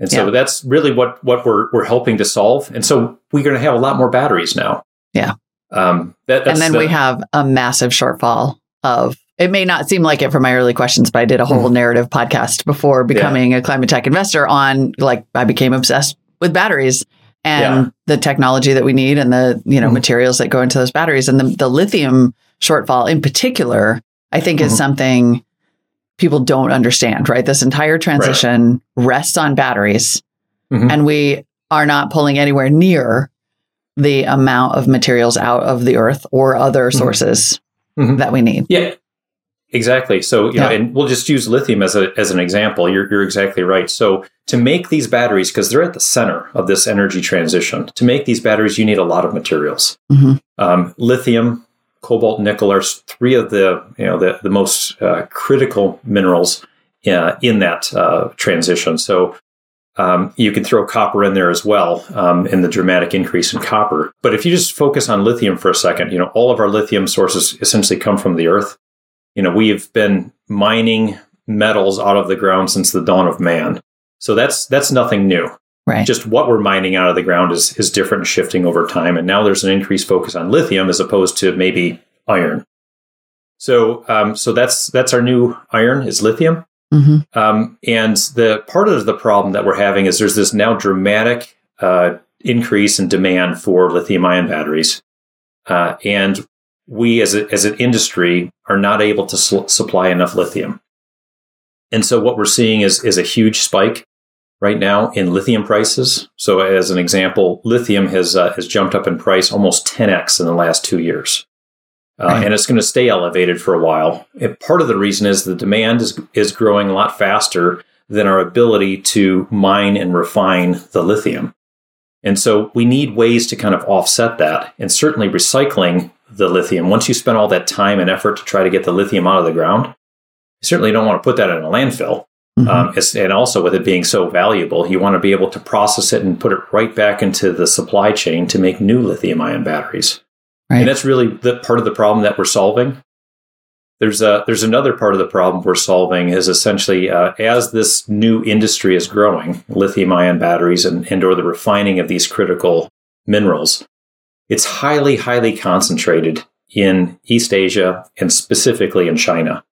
And so Yeah. that's really what what we're we're helping to solve. And so we're going to have a lot more batteries now. Yeah. Um, that, that's and then the- we have a massive shortfall of it may not seem like it from my early questions, but I did a whole Mm-hmm. narrative podcast before becoming a climate tech investor on like I became obsessed with batteries and Yeah. the technology that we need and the you know Mhm. materials that go into those batteries and the, the lithium shortfall in particular I think is Mhm. something people don't understand right this entire transition rests on batteries Mhm. and we are not pulling anywhere near the amount of materials out of the earth or other Mhm. sources Mhm. that we need Yeah, exactly. So you know, Yeah. and we'll just use lithium as a as an example. You're you're exactly right. So to make these batteries, because they're at the center of this energy transition, to make these batteries, you need a lot of materials. Mhm. Um, lithium, cobalt, nickel are three of the you know the the most uh, critical minerals uh, in that uh, transition. So. Um, you can throw copper in there as well um, in the dramatic increase in copper. But if you just focus on lithium for a second, you know all of our lithium sources essentially come from the earth you know, we've been mining metals out of the ground since the dawn of man. So that's that's nothing new. right Just what we're mining out of the ground is is different and shifting over time. And now there's an increased focus on lithium as opposed to maybe iron. So um, so that's that's our new iron is lithium. hmm Um, and the part of the problem that we're having is there's this now dramatic uh, increase in demand for lithium ion batteries. Uh, and we as, a, as an industry are not able to su- supply enough lithium. And so what we're seeing is, is a huge spike right now in lithium prices. So as an example, lithium has, uh, has jumped up in price almost 10x in the last two years. Uh, Right. And it's going to stay elevated for a while. And part of the reason is the demand is, is growing a lot faster than our ability to mine and refine the lithium. And so we need ways to kind of offset that. And certainly recycling the lithium, once you spend all that time and effort to try to get the lithium out of the ground, you certainly don't want to put that in a landfill. Mhm. Um, and also with it being so valuable, you want to be able to process it and put it right back into the supply chain to make new lithium ion batteries. Right. And that's really the part of the problem that we're solving. There's a there's another part of the problem we're solving is essentially uh, as this new industry is growing, lithium ion batteries and, and or the refining of these critical minerals, it's highly highly concentrated in East Asia and specifically in China.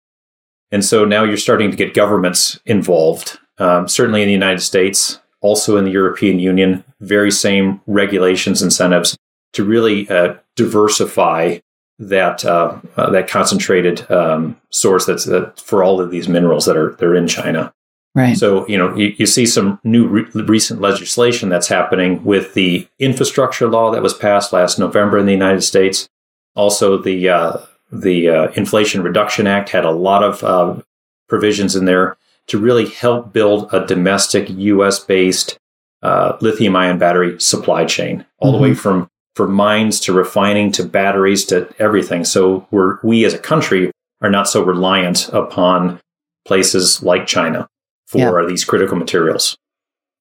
And so now you're starting to get governments involved, um, certainly in the United States, also in the European Union, very same regulations, incentives to really uh, diversify that uh, uh, that concentrated um, source that's uh, for all of these minerals that are they're in China. Right So you know you, you see some new re- recent legislation that's happening with the infrastructure law that was passed last November in the United States. Also, the uh, the uh, Inflation Reduction Act had a lot of uh, provisions in there to really help build a domestic U.S. based uh, lithium ion battery supply chain, all the way from from mines to refining to batteries to everything. So we're we as a country are not so reliant upon places like China for these critical materials.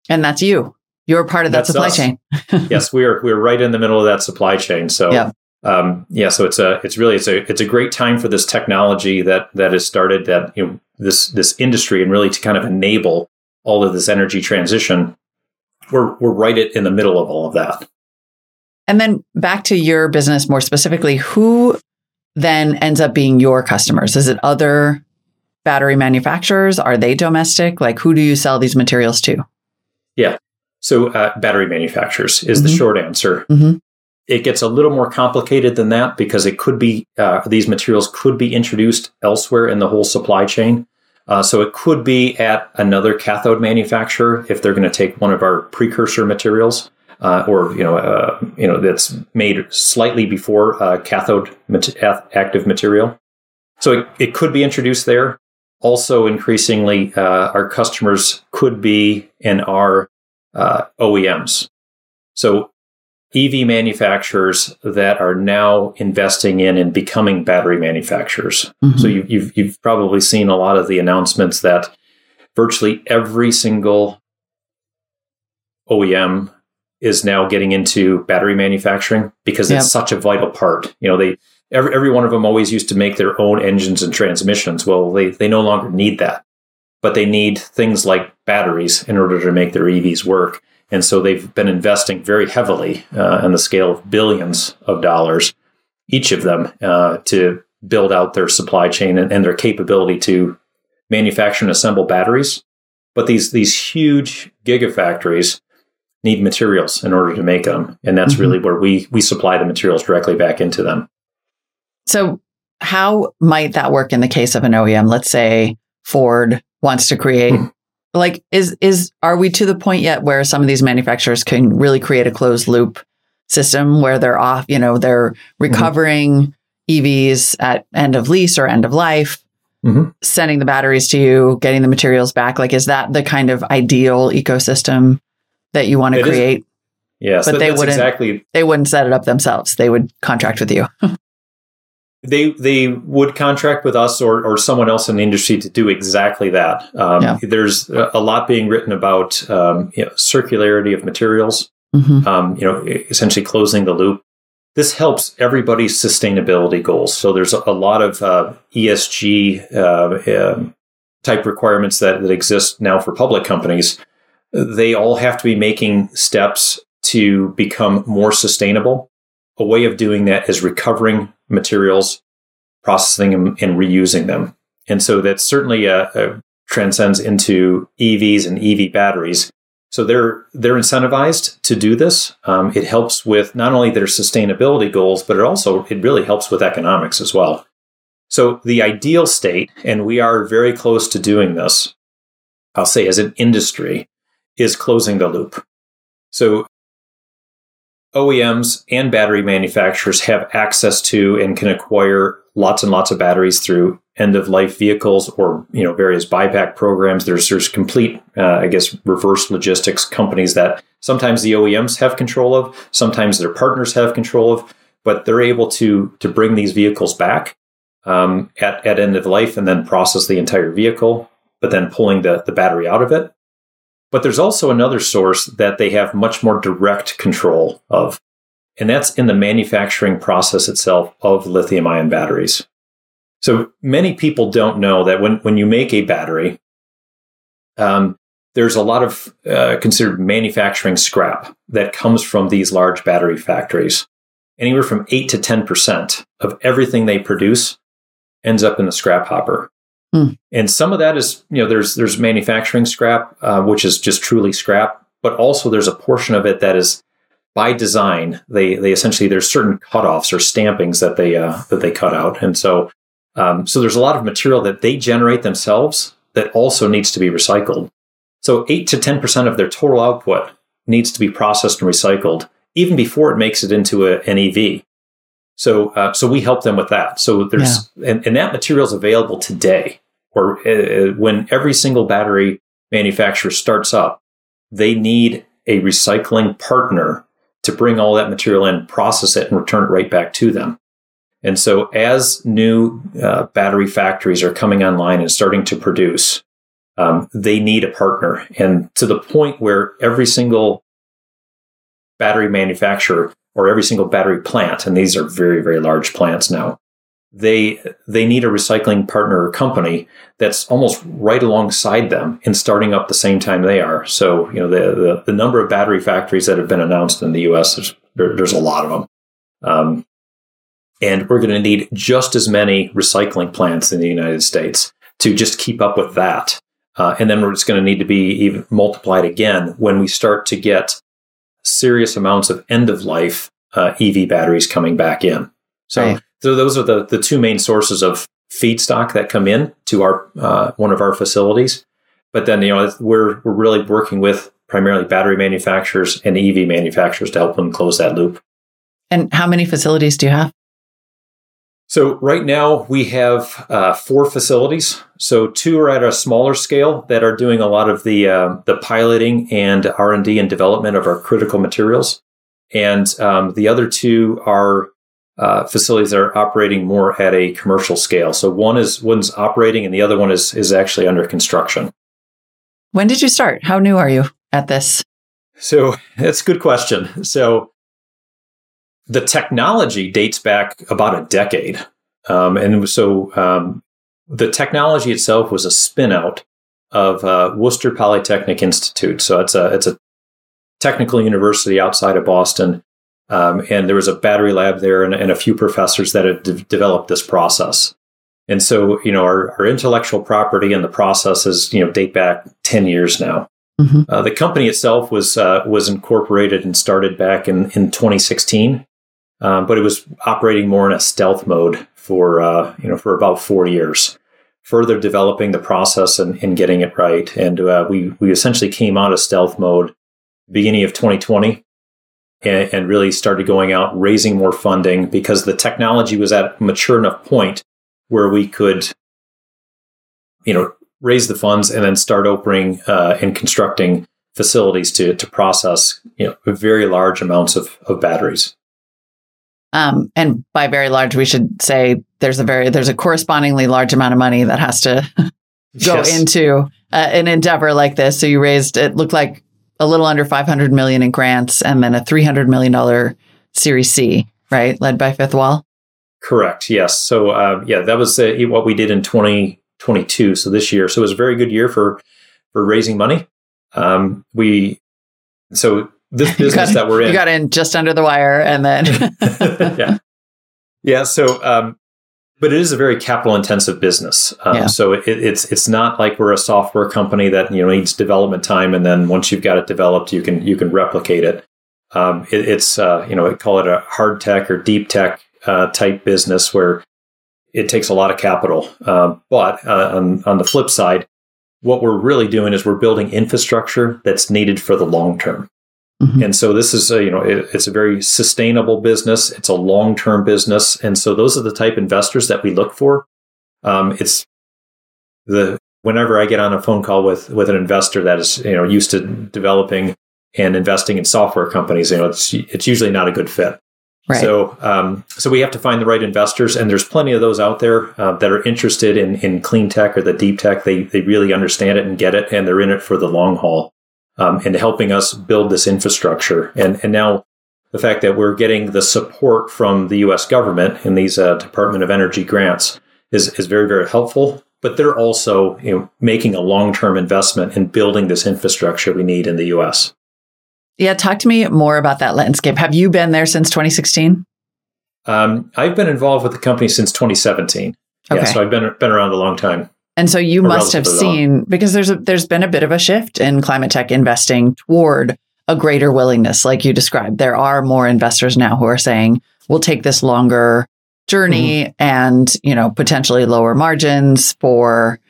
and that's you you're part of that That's supply us. chain yes, we are we're right in the middle of that supply chain. So Yeah. um, yeah, so it's a it's really it's a it's a great time for this technology that that has started that you know this this industry and really to kind of enable all of this energy transition. We're we're right in the middle of all of that. and then back to your business more specifically who then ends up being your customers is it other battery manufacturers are they domestic like who do you sell these materials to Yeah. So uh, battery manufacturers is the Mhm. short answer. Mhm. It gets a little more complicated than that because it could be uh, these materials could be introduced elsewhere in the whole supply chain. Uh, so it could be at another cathode manufacturer if they're going to take one of our precursor materials, uh, or you know, uh, you know, that's made slightly before uh, cathode mat- active material. So it, it could be introduced there. Also, increasingly, uh, our customers could be and are uh, OEMs. So EV manufacturers that are now investing in and becoming battery manufacturers. Mhm. So you, you've you've probably seen a lot of the announcements that virtually every single OEM is now getting into battery manufacturing because it's such a vital part. You know, they every every one of them always used to make their own engines and transmissions. Well, they they no longer need that. but they need things like batteries in order to make their EVs work. And so they've been investing very heavily uh, on the scale of billions of dollars, each of them, uh, to build out their supply chain and, and their capability to manufacture and assemble batteries. But these these huge gigafactories need materials in order to make them, and that's mm-hmm. really where we we supply the materials directly back into them. So, how might that work in the case of an OEM? Let's say Ford wants to create. Mm-hmm. Like, is is are we to the point yet where some of these manufacturers can really create a closed loop system where they're off, you know, they're mm-hmm. recovering mm-hmm. EVs at end of lease or end of life, mm-hmm. sending the batteries to you, getting the materials back. Like, is that the kind of ideal ecosystem that you want to create? Is. Yes, but they wouldn't exactly. They wouldn't set it up themselves. They would contract with you. they they would contract with us or or someone else in the industry to do exactly that. Um, yeah. There's a lot being written about um, you know, circularity of materials. Mm-hmm. Um, you know, essentially closing the loop this helps everybody's sustainability goals. So there's a, lot of uh, ESG uh, um, type requirements that, that exist now for public companies. They all have to be making steps to become more sustainable. A way of doing that is recovering materials, processing them, and reusing them. And so that certainly uh, uh transcends into EVs and EV batteries. So they're they're incentivized to do this. Um, it helps with not only their sustainability goals, but it also it really helps with economics as well. So the ideal state, and we are very close to doing this. I'll say as an industry, is closing the loop. So OEMs and battery manufacturers have access to and can acquire lots and lots of batteries through end of life vehicles or you know various buyback programs. There's there's complete uh, I guess reverse logistics companies that sometimes the OEMs have control of, sometimes their partners have control of, but they're able to to bring these vehicles back um, at at end of life and then process the entire vehicle, but then pulling the the battery out of it. But there's also another source that they have much more direct control of, and that's in the manufacturing process itself of lithium ion batteries. So many people don't know that when, when you make a battery, um, there's a lot of uh, considered manufacturing scrap that comes from these large battery factories. Anywhere from 8 to 10% of everything they produce ends up in the scrap hopper. Hmm. And some of that is, you know, there's there's manufacturing scrap, uh, which is just truly scrap, but also there's a portion of it that is by design. They they essentially there's certain cutoffs or stampings that they uh, that they cut out, and so um, so there's a lot of material that they generate themselves that also needs to be recycled. So eight to ten percent of their total output needs to be processed and recycled even before it makes it into a, an EV. So, uh, so we help them with that. So there's, yeah. and, and, that material is available today. Or uh, when every single battery manufacturer starts up, they need a recycling partner to bring all that material in, process it, and return it right back to them. And so, as new uh, battery factories are coming online and starting to produce, um, they need a partner. And to the point where every single battery manufacturer or every single battery plant, and these are very, very large plants now, they they need a recycling partner or company that's almost right alongside them in starting up the same time they are. So you know the the, the number of battery factories that have been announced in the U.S. there's there, there's a lot of them, um, and we're going to need just as many recycling plants in the United States to just keep up with that. Uh, and then it's going to need to be even multiplied again when we start to get serious amounts of end of life uh, EV batteries coming back in. So, right. so those are the, the two main sources of feedstock that come in to our uh, one of our facilities. But then you know we're we're really working with primarily battery manufacturers and EV manufacturers to help them close that loop. And how many facilities do you have? So right now we have uh, four facilities. So two are at a smaller scale that are doing a lot of the uh, the piloting and R and D and development of our critical materials, and um, the other two are uh, facilities that are operating more at a commercial scale. So one is one's operating, and the other one is is actually under construction. When did you start? How new are you at this? So that's a good question. So the technology dates back about a decade. Um, and so um, the technology itself was a spin out of uh, Worcester Polytechnic Institute. So it's a it's a technical university outside of Boston, um, and there was a battery lab there and, and a few professors that had de- developed this process. And so, you know, our, our intellectual property and the processes, you know, date back 10 years now. Mm-hmm. Uh, the company itself was uh, was incorporated and started back in, in 2016, um, but it was operating more in a stealth mode for uh, you know for about four years, further developing the process and, and getting it right. And uh, we we essentially came out of stealth mode beginning of 2020, and, and really started going out raising more funding because the technology was at a mature enough point where we could, you know, raise the funds and then start opening uh, and constructing facilities to to process you know very large amounts of, of batteries. Um, and by very large, we should say there's a very there's a correspondingly large amount of money that has to go yes. into uh, an endeavor like this. So you raised it looked like a little under 500 million in grants and then a 300 million dollar Series C, right, led by Fifth Wall. Correct. Yes. So uh, yeah, that was uh, what we did in 2022. So this year, so it was a very good year for for raising money. Um, we so this business got, that we're in, you got in just under the wire, and then yeah, yeah. So, um, but it is a very capital intensive business. Um, yeah. So it, it's it's not like we're a software company that you know needs development time, and then once you've got it developed, you can you can replicate it. Um, it it's uh, you know call it a hard tech or deep tech uh, type business where it takes a lot of capital. Uh, but uh, on, on the flip side, what we're really doing is we're building infrastructure that's needed for the long term. Mm-hmm. And so this is a, you know it, it's a very sustainable business. It's a long term business, and so those are the type investors that we look for. Um, it's the whenever I get on a phone call with with an investor that is you know used to developing and investing in software companies, you know it's it's usually not a good fit. Right. So, um, so we have to find the right investors, and there's plenty of those out there uh, that are interested in in clean tech or the deep tech. They they really understand it and get it, and they're in it for the long haul, um, and helping us build this infrastructure. And and now the fact that we're getting the support from the U.S. government in these uh, Department of Energy grants is is very very helpful. But they're also you know, making a long term investment in building this infrastructure we need in the U.S. Yeah, talk to me more about that landscape. Have you been there since 2016? Um, I've been involved with the company since 2017. Okay. Yeah, so I've been been around a long time. And so you must have seen long. because there's a, there's been a bit of a shift in climate tech investing toward a greater willingness, like you described. There are more investors now who are saying we'll take this longer journey mm-hmm. and you know potentially lower margins for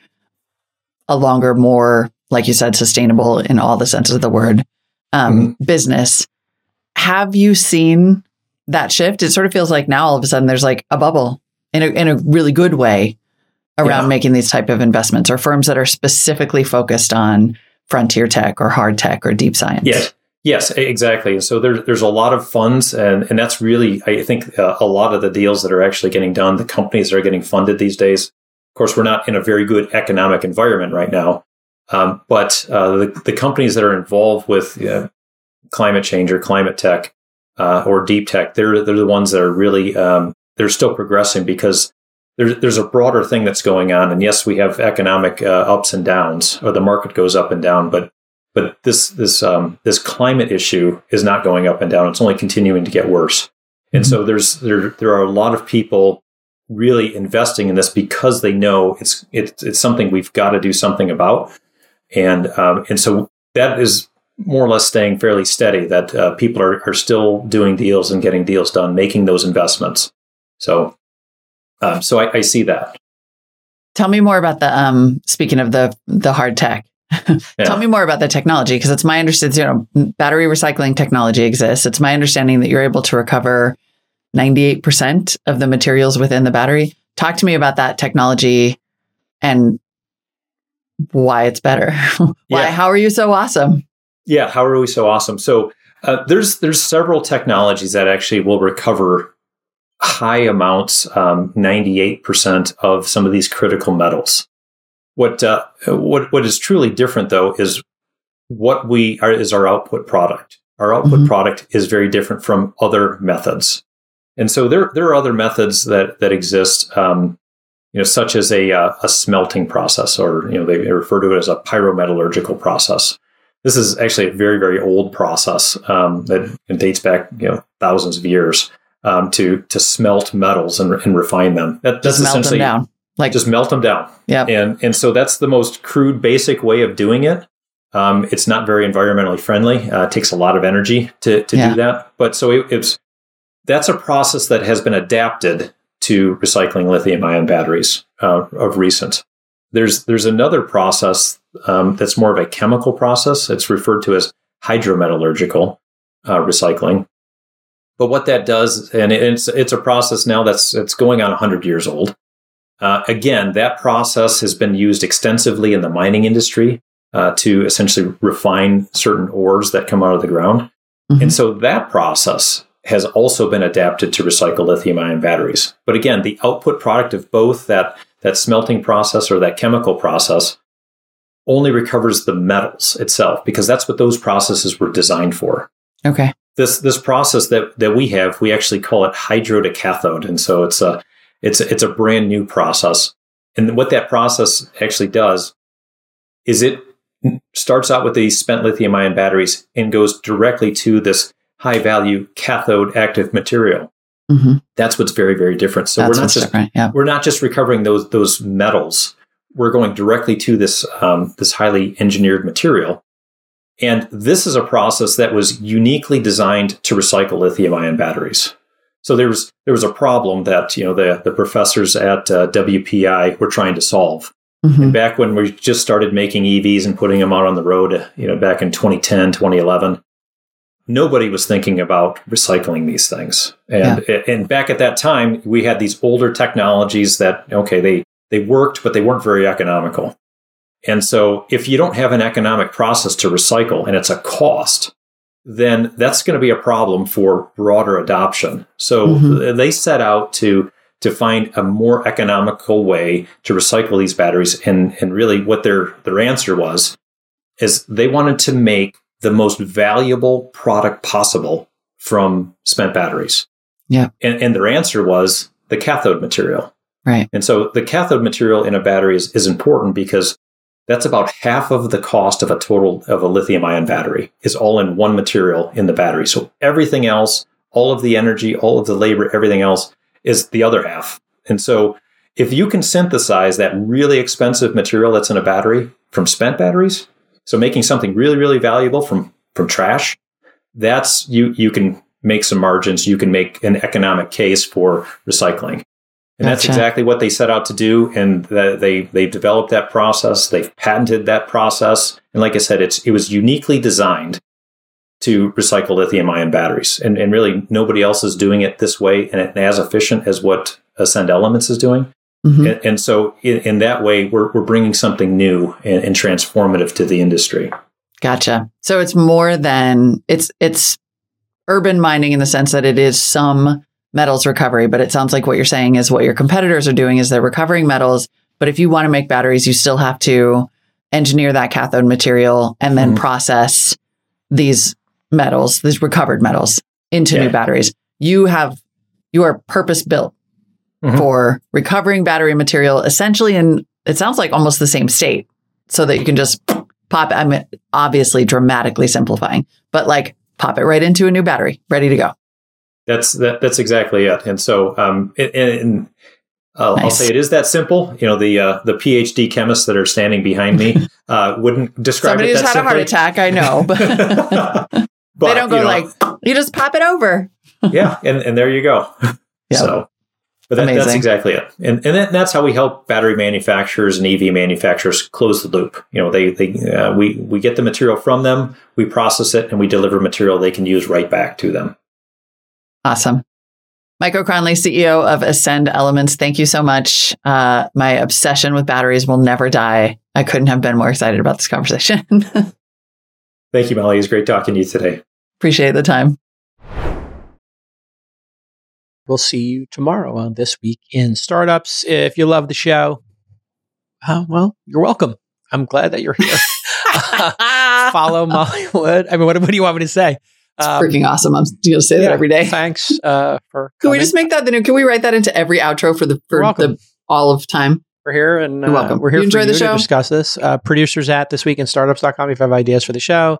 a longer, more like you said, sustainable in all the senses of the word um, mm-hmm. business. Have you seen that shift? It sort of feels like now all of a sudden there's like a bubble in a, in a really good way around yeah. making these type of investments or firms that are specifically focused on frontier tech or hard tech or deep science. Yes. Yes, exactly. So there's there's a lot of funds, and and that's really I think uh, a lot of the deals that are actually getting done. The companies that are getting funded these days. Of course, we're not in a very good economic environment right now, um, but uh, the, the companies that are involved with uh, climate change or climate tech uh, or deep tech, they're they're the ones that are really um, they're still progressing because there's there's a broader thing that's going on. And yes, we have economic uh, ups and downs, or the market goes up and down, but but this this um, this climate issue is not going up and down. It's only continuing to get worse. And mm-hmm. so there's there there are a lot of people really investing in this because they know it's it's it's something we've got to do something about and um, and so that is more or less staying fairly steady. That uh, people are are still doing deals and getting deals done, making those investments. So, um, so I, I, see that. Tell me more about the um. Speaking of the the hard tech. yeah. Tell me more about the technology because it's my understanding, you know, battery recycling technology exists. It's my understanding that you're able to recover 98% of the materials within the battery. Talk to me about that technology and why it's better. why? Yeah. How are you so awesome? Yeah, how are we so awesome? So uh, there's there's several technologies that actually will recover high amounts, um, 98% of some of these critical metals. What uh, what what is truly different though is what we are is our output product. Our output mm-hmm. product is very different from other methods, and so there there are other methods that that exist. Um, you know, such as a, uh, a smelting process, or you know, they refer to it as a pyrometallurgical process. This is actually a very, very old process um, that dates back, you know, thousands of years um, to to smelt metals and, and refine them. That, that's just melt them down, like just melt them down. Yeah, and and so that's the most crude, basic way of doing it. Um, it's not very environmentally friendly. Uh, it takes a lot of energy to to yeah. do that. But so it, it's that's a process that has been adapted to recycling lithium ion batteries uh, of recent. There's there's another process um, that's more of a chemical process. It's referred to as hydrometallurgical uh, recycling. But what that does, and it's it's a process now that's it's going on 100 years old. Uh, again, that process has been used extensively in the mining industry uh, to essentially refine certain ores that come out of the ground. Mm-hmm. And so that process has also been adapted to recycle lithium ion batteries. But again, the output product of both that, that smelting process or that chemical process only recovers the metals itself because that's what those processes were designed for. Okay. This this process that that we have, we actually call it hydro to cathode, and so it's a it's a, it's a brand new process. And what that process actually does is it starts out with these spent lithium ion batteries and goes directly to this high value cathode active material. Mm-hmm. That's what's very, very different. So That's we're not just yeah. we're not just recovering those those metals. We're going directly to this um, this highly engineered material, and this is a process that was uniquely designed to recycle lithium ion batteries. So there was there was a problem that you know the the professors at uh, WPI were trying to solve. Mm-hmm. back when we just started making EVs and putting them out on the road, you know, back in 2010, 2011, nobody was thinking about recycling these things. And yeah. and back at that time, we had these older technologies that okay, they they worked, but they weren't very economical. And so if you don't have an economic process to recycle and it's a cost, then that's going to be a problem for broader adoption. So mm-hmm. they set out to to find a more economical way to recycle these batteries and and really what their their answer was is they wanted to make the most valuable product possible from spent batteries. Yeah. And, and their answer was the cathode material. Right. And so the cathode material in a battery is, is important because that's about half of the cost of a total of a lithium ion battery is all in one material in the battery. So everything else, all of the energy, all of the labor, everything else is the other half. And so if you can synthesize that really expensive material that's in a battery from spent batteries, so making something really, really valuable from from trash, that's you you can make some margins. You can make an economic case for recycling. And gotcha. that's exactly what they set out to do. And the, they they've developed that process. They've patented that process. And like I said, it's it was uniquely designed to recycle lithium ion batteries. And, and really nobody else is doing it this way and as efficient as what Ascend Elements is doing. Mm-hmm. And, and, so, in, in, that way, we're, we're bringing something new and, and, transformative to the industry. Gotcha. So it's more than it's it's urban mining in the sense that it is some metals recovery, but it sounds like what you're saying is what your competitors are doing is they're recovering metals. But if you want to make batteries, you still have to engineer that cathode material and then mm-hmm. process these metals, these recovered metals into yeah. new batteries. You have you are purpose built mm-hmm. for recovering battery material essentially in, it sounds like almost the same state so that you can just pop, I mean, obviously dramatically simplifying, but like pop it right into a new battery, ready to go. That's that, that's exactly it. And so, um, and, and uh, nice. I'll say it is that simple. You know, the uh, the PhD chemists that are standing behind me uh, wouldn't describe Somebody it. Somebody just had simply. a heart attack. I know, but, but they don't go you know, like you just pop it over. yeah, and and there you go. Yep. So but that, that's exactly it. And, and that, that's how we help battery manufacturers and EV manufacturers close the loop. You know, they, they, uh, we, we get the material from them, we process it, and we deliver material they can use right back to them. Awesome. Michael O'Kronley, CEO of Ascend Elements, thank you so much. Uh, my obsession with batteries will never die. I couldn't have been more excited about this conversation. thank you, Molly. It's great talking to you today. Appreciate the time. We'll see you tomorrow on This Week in Startups. If you love the show, uh, well, you're welcome. I'm glad that you're here. follow Molly Wood. I mean, what, what do you want me to say? It's um, freaking awesome. I'm going to say yeah, that every day. Thanks uh, for. Can we just make that the new? Can we write that into every outro for the for the all of time. We're here and You're uh, welcome. we're here You enjoy for the you show? to discuss this. Uh, producers at thisweekinstartups.com if you have ideas for the show.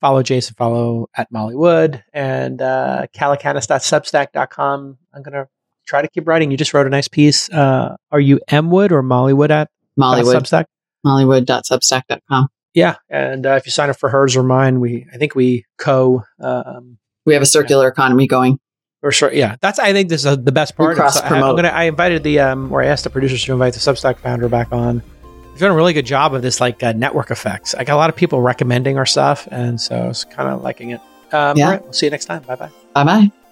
Follow Jason, follow at Molly Wood and uh, calacanis.substack.com. I'm going to try to keep writing. You just wrote a nice piece. Uh, are you M Wood or Mollywood at Mollywood. Substack? Mollywood.substack.com. Yeah. And uh, if you sign up for hers or mine, we I think we co um, We have a circular economy going. or sure, yeah. That's I think this is the best part. So I, I'm cross-promote. gonna I invited the um or I asked the producers to invite the Substack founder back on. We've done a really good job of this like uh, network effects. I got a lot of people recommending our stuff, and so I was kind of liking it. Um, Yeah. All right, we'll see you next time. Bye bye. Bye bye.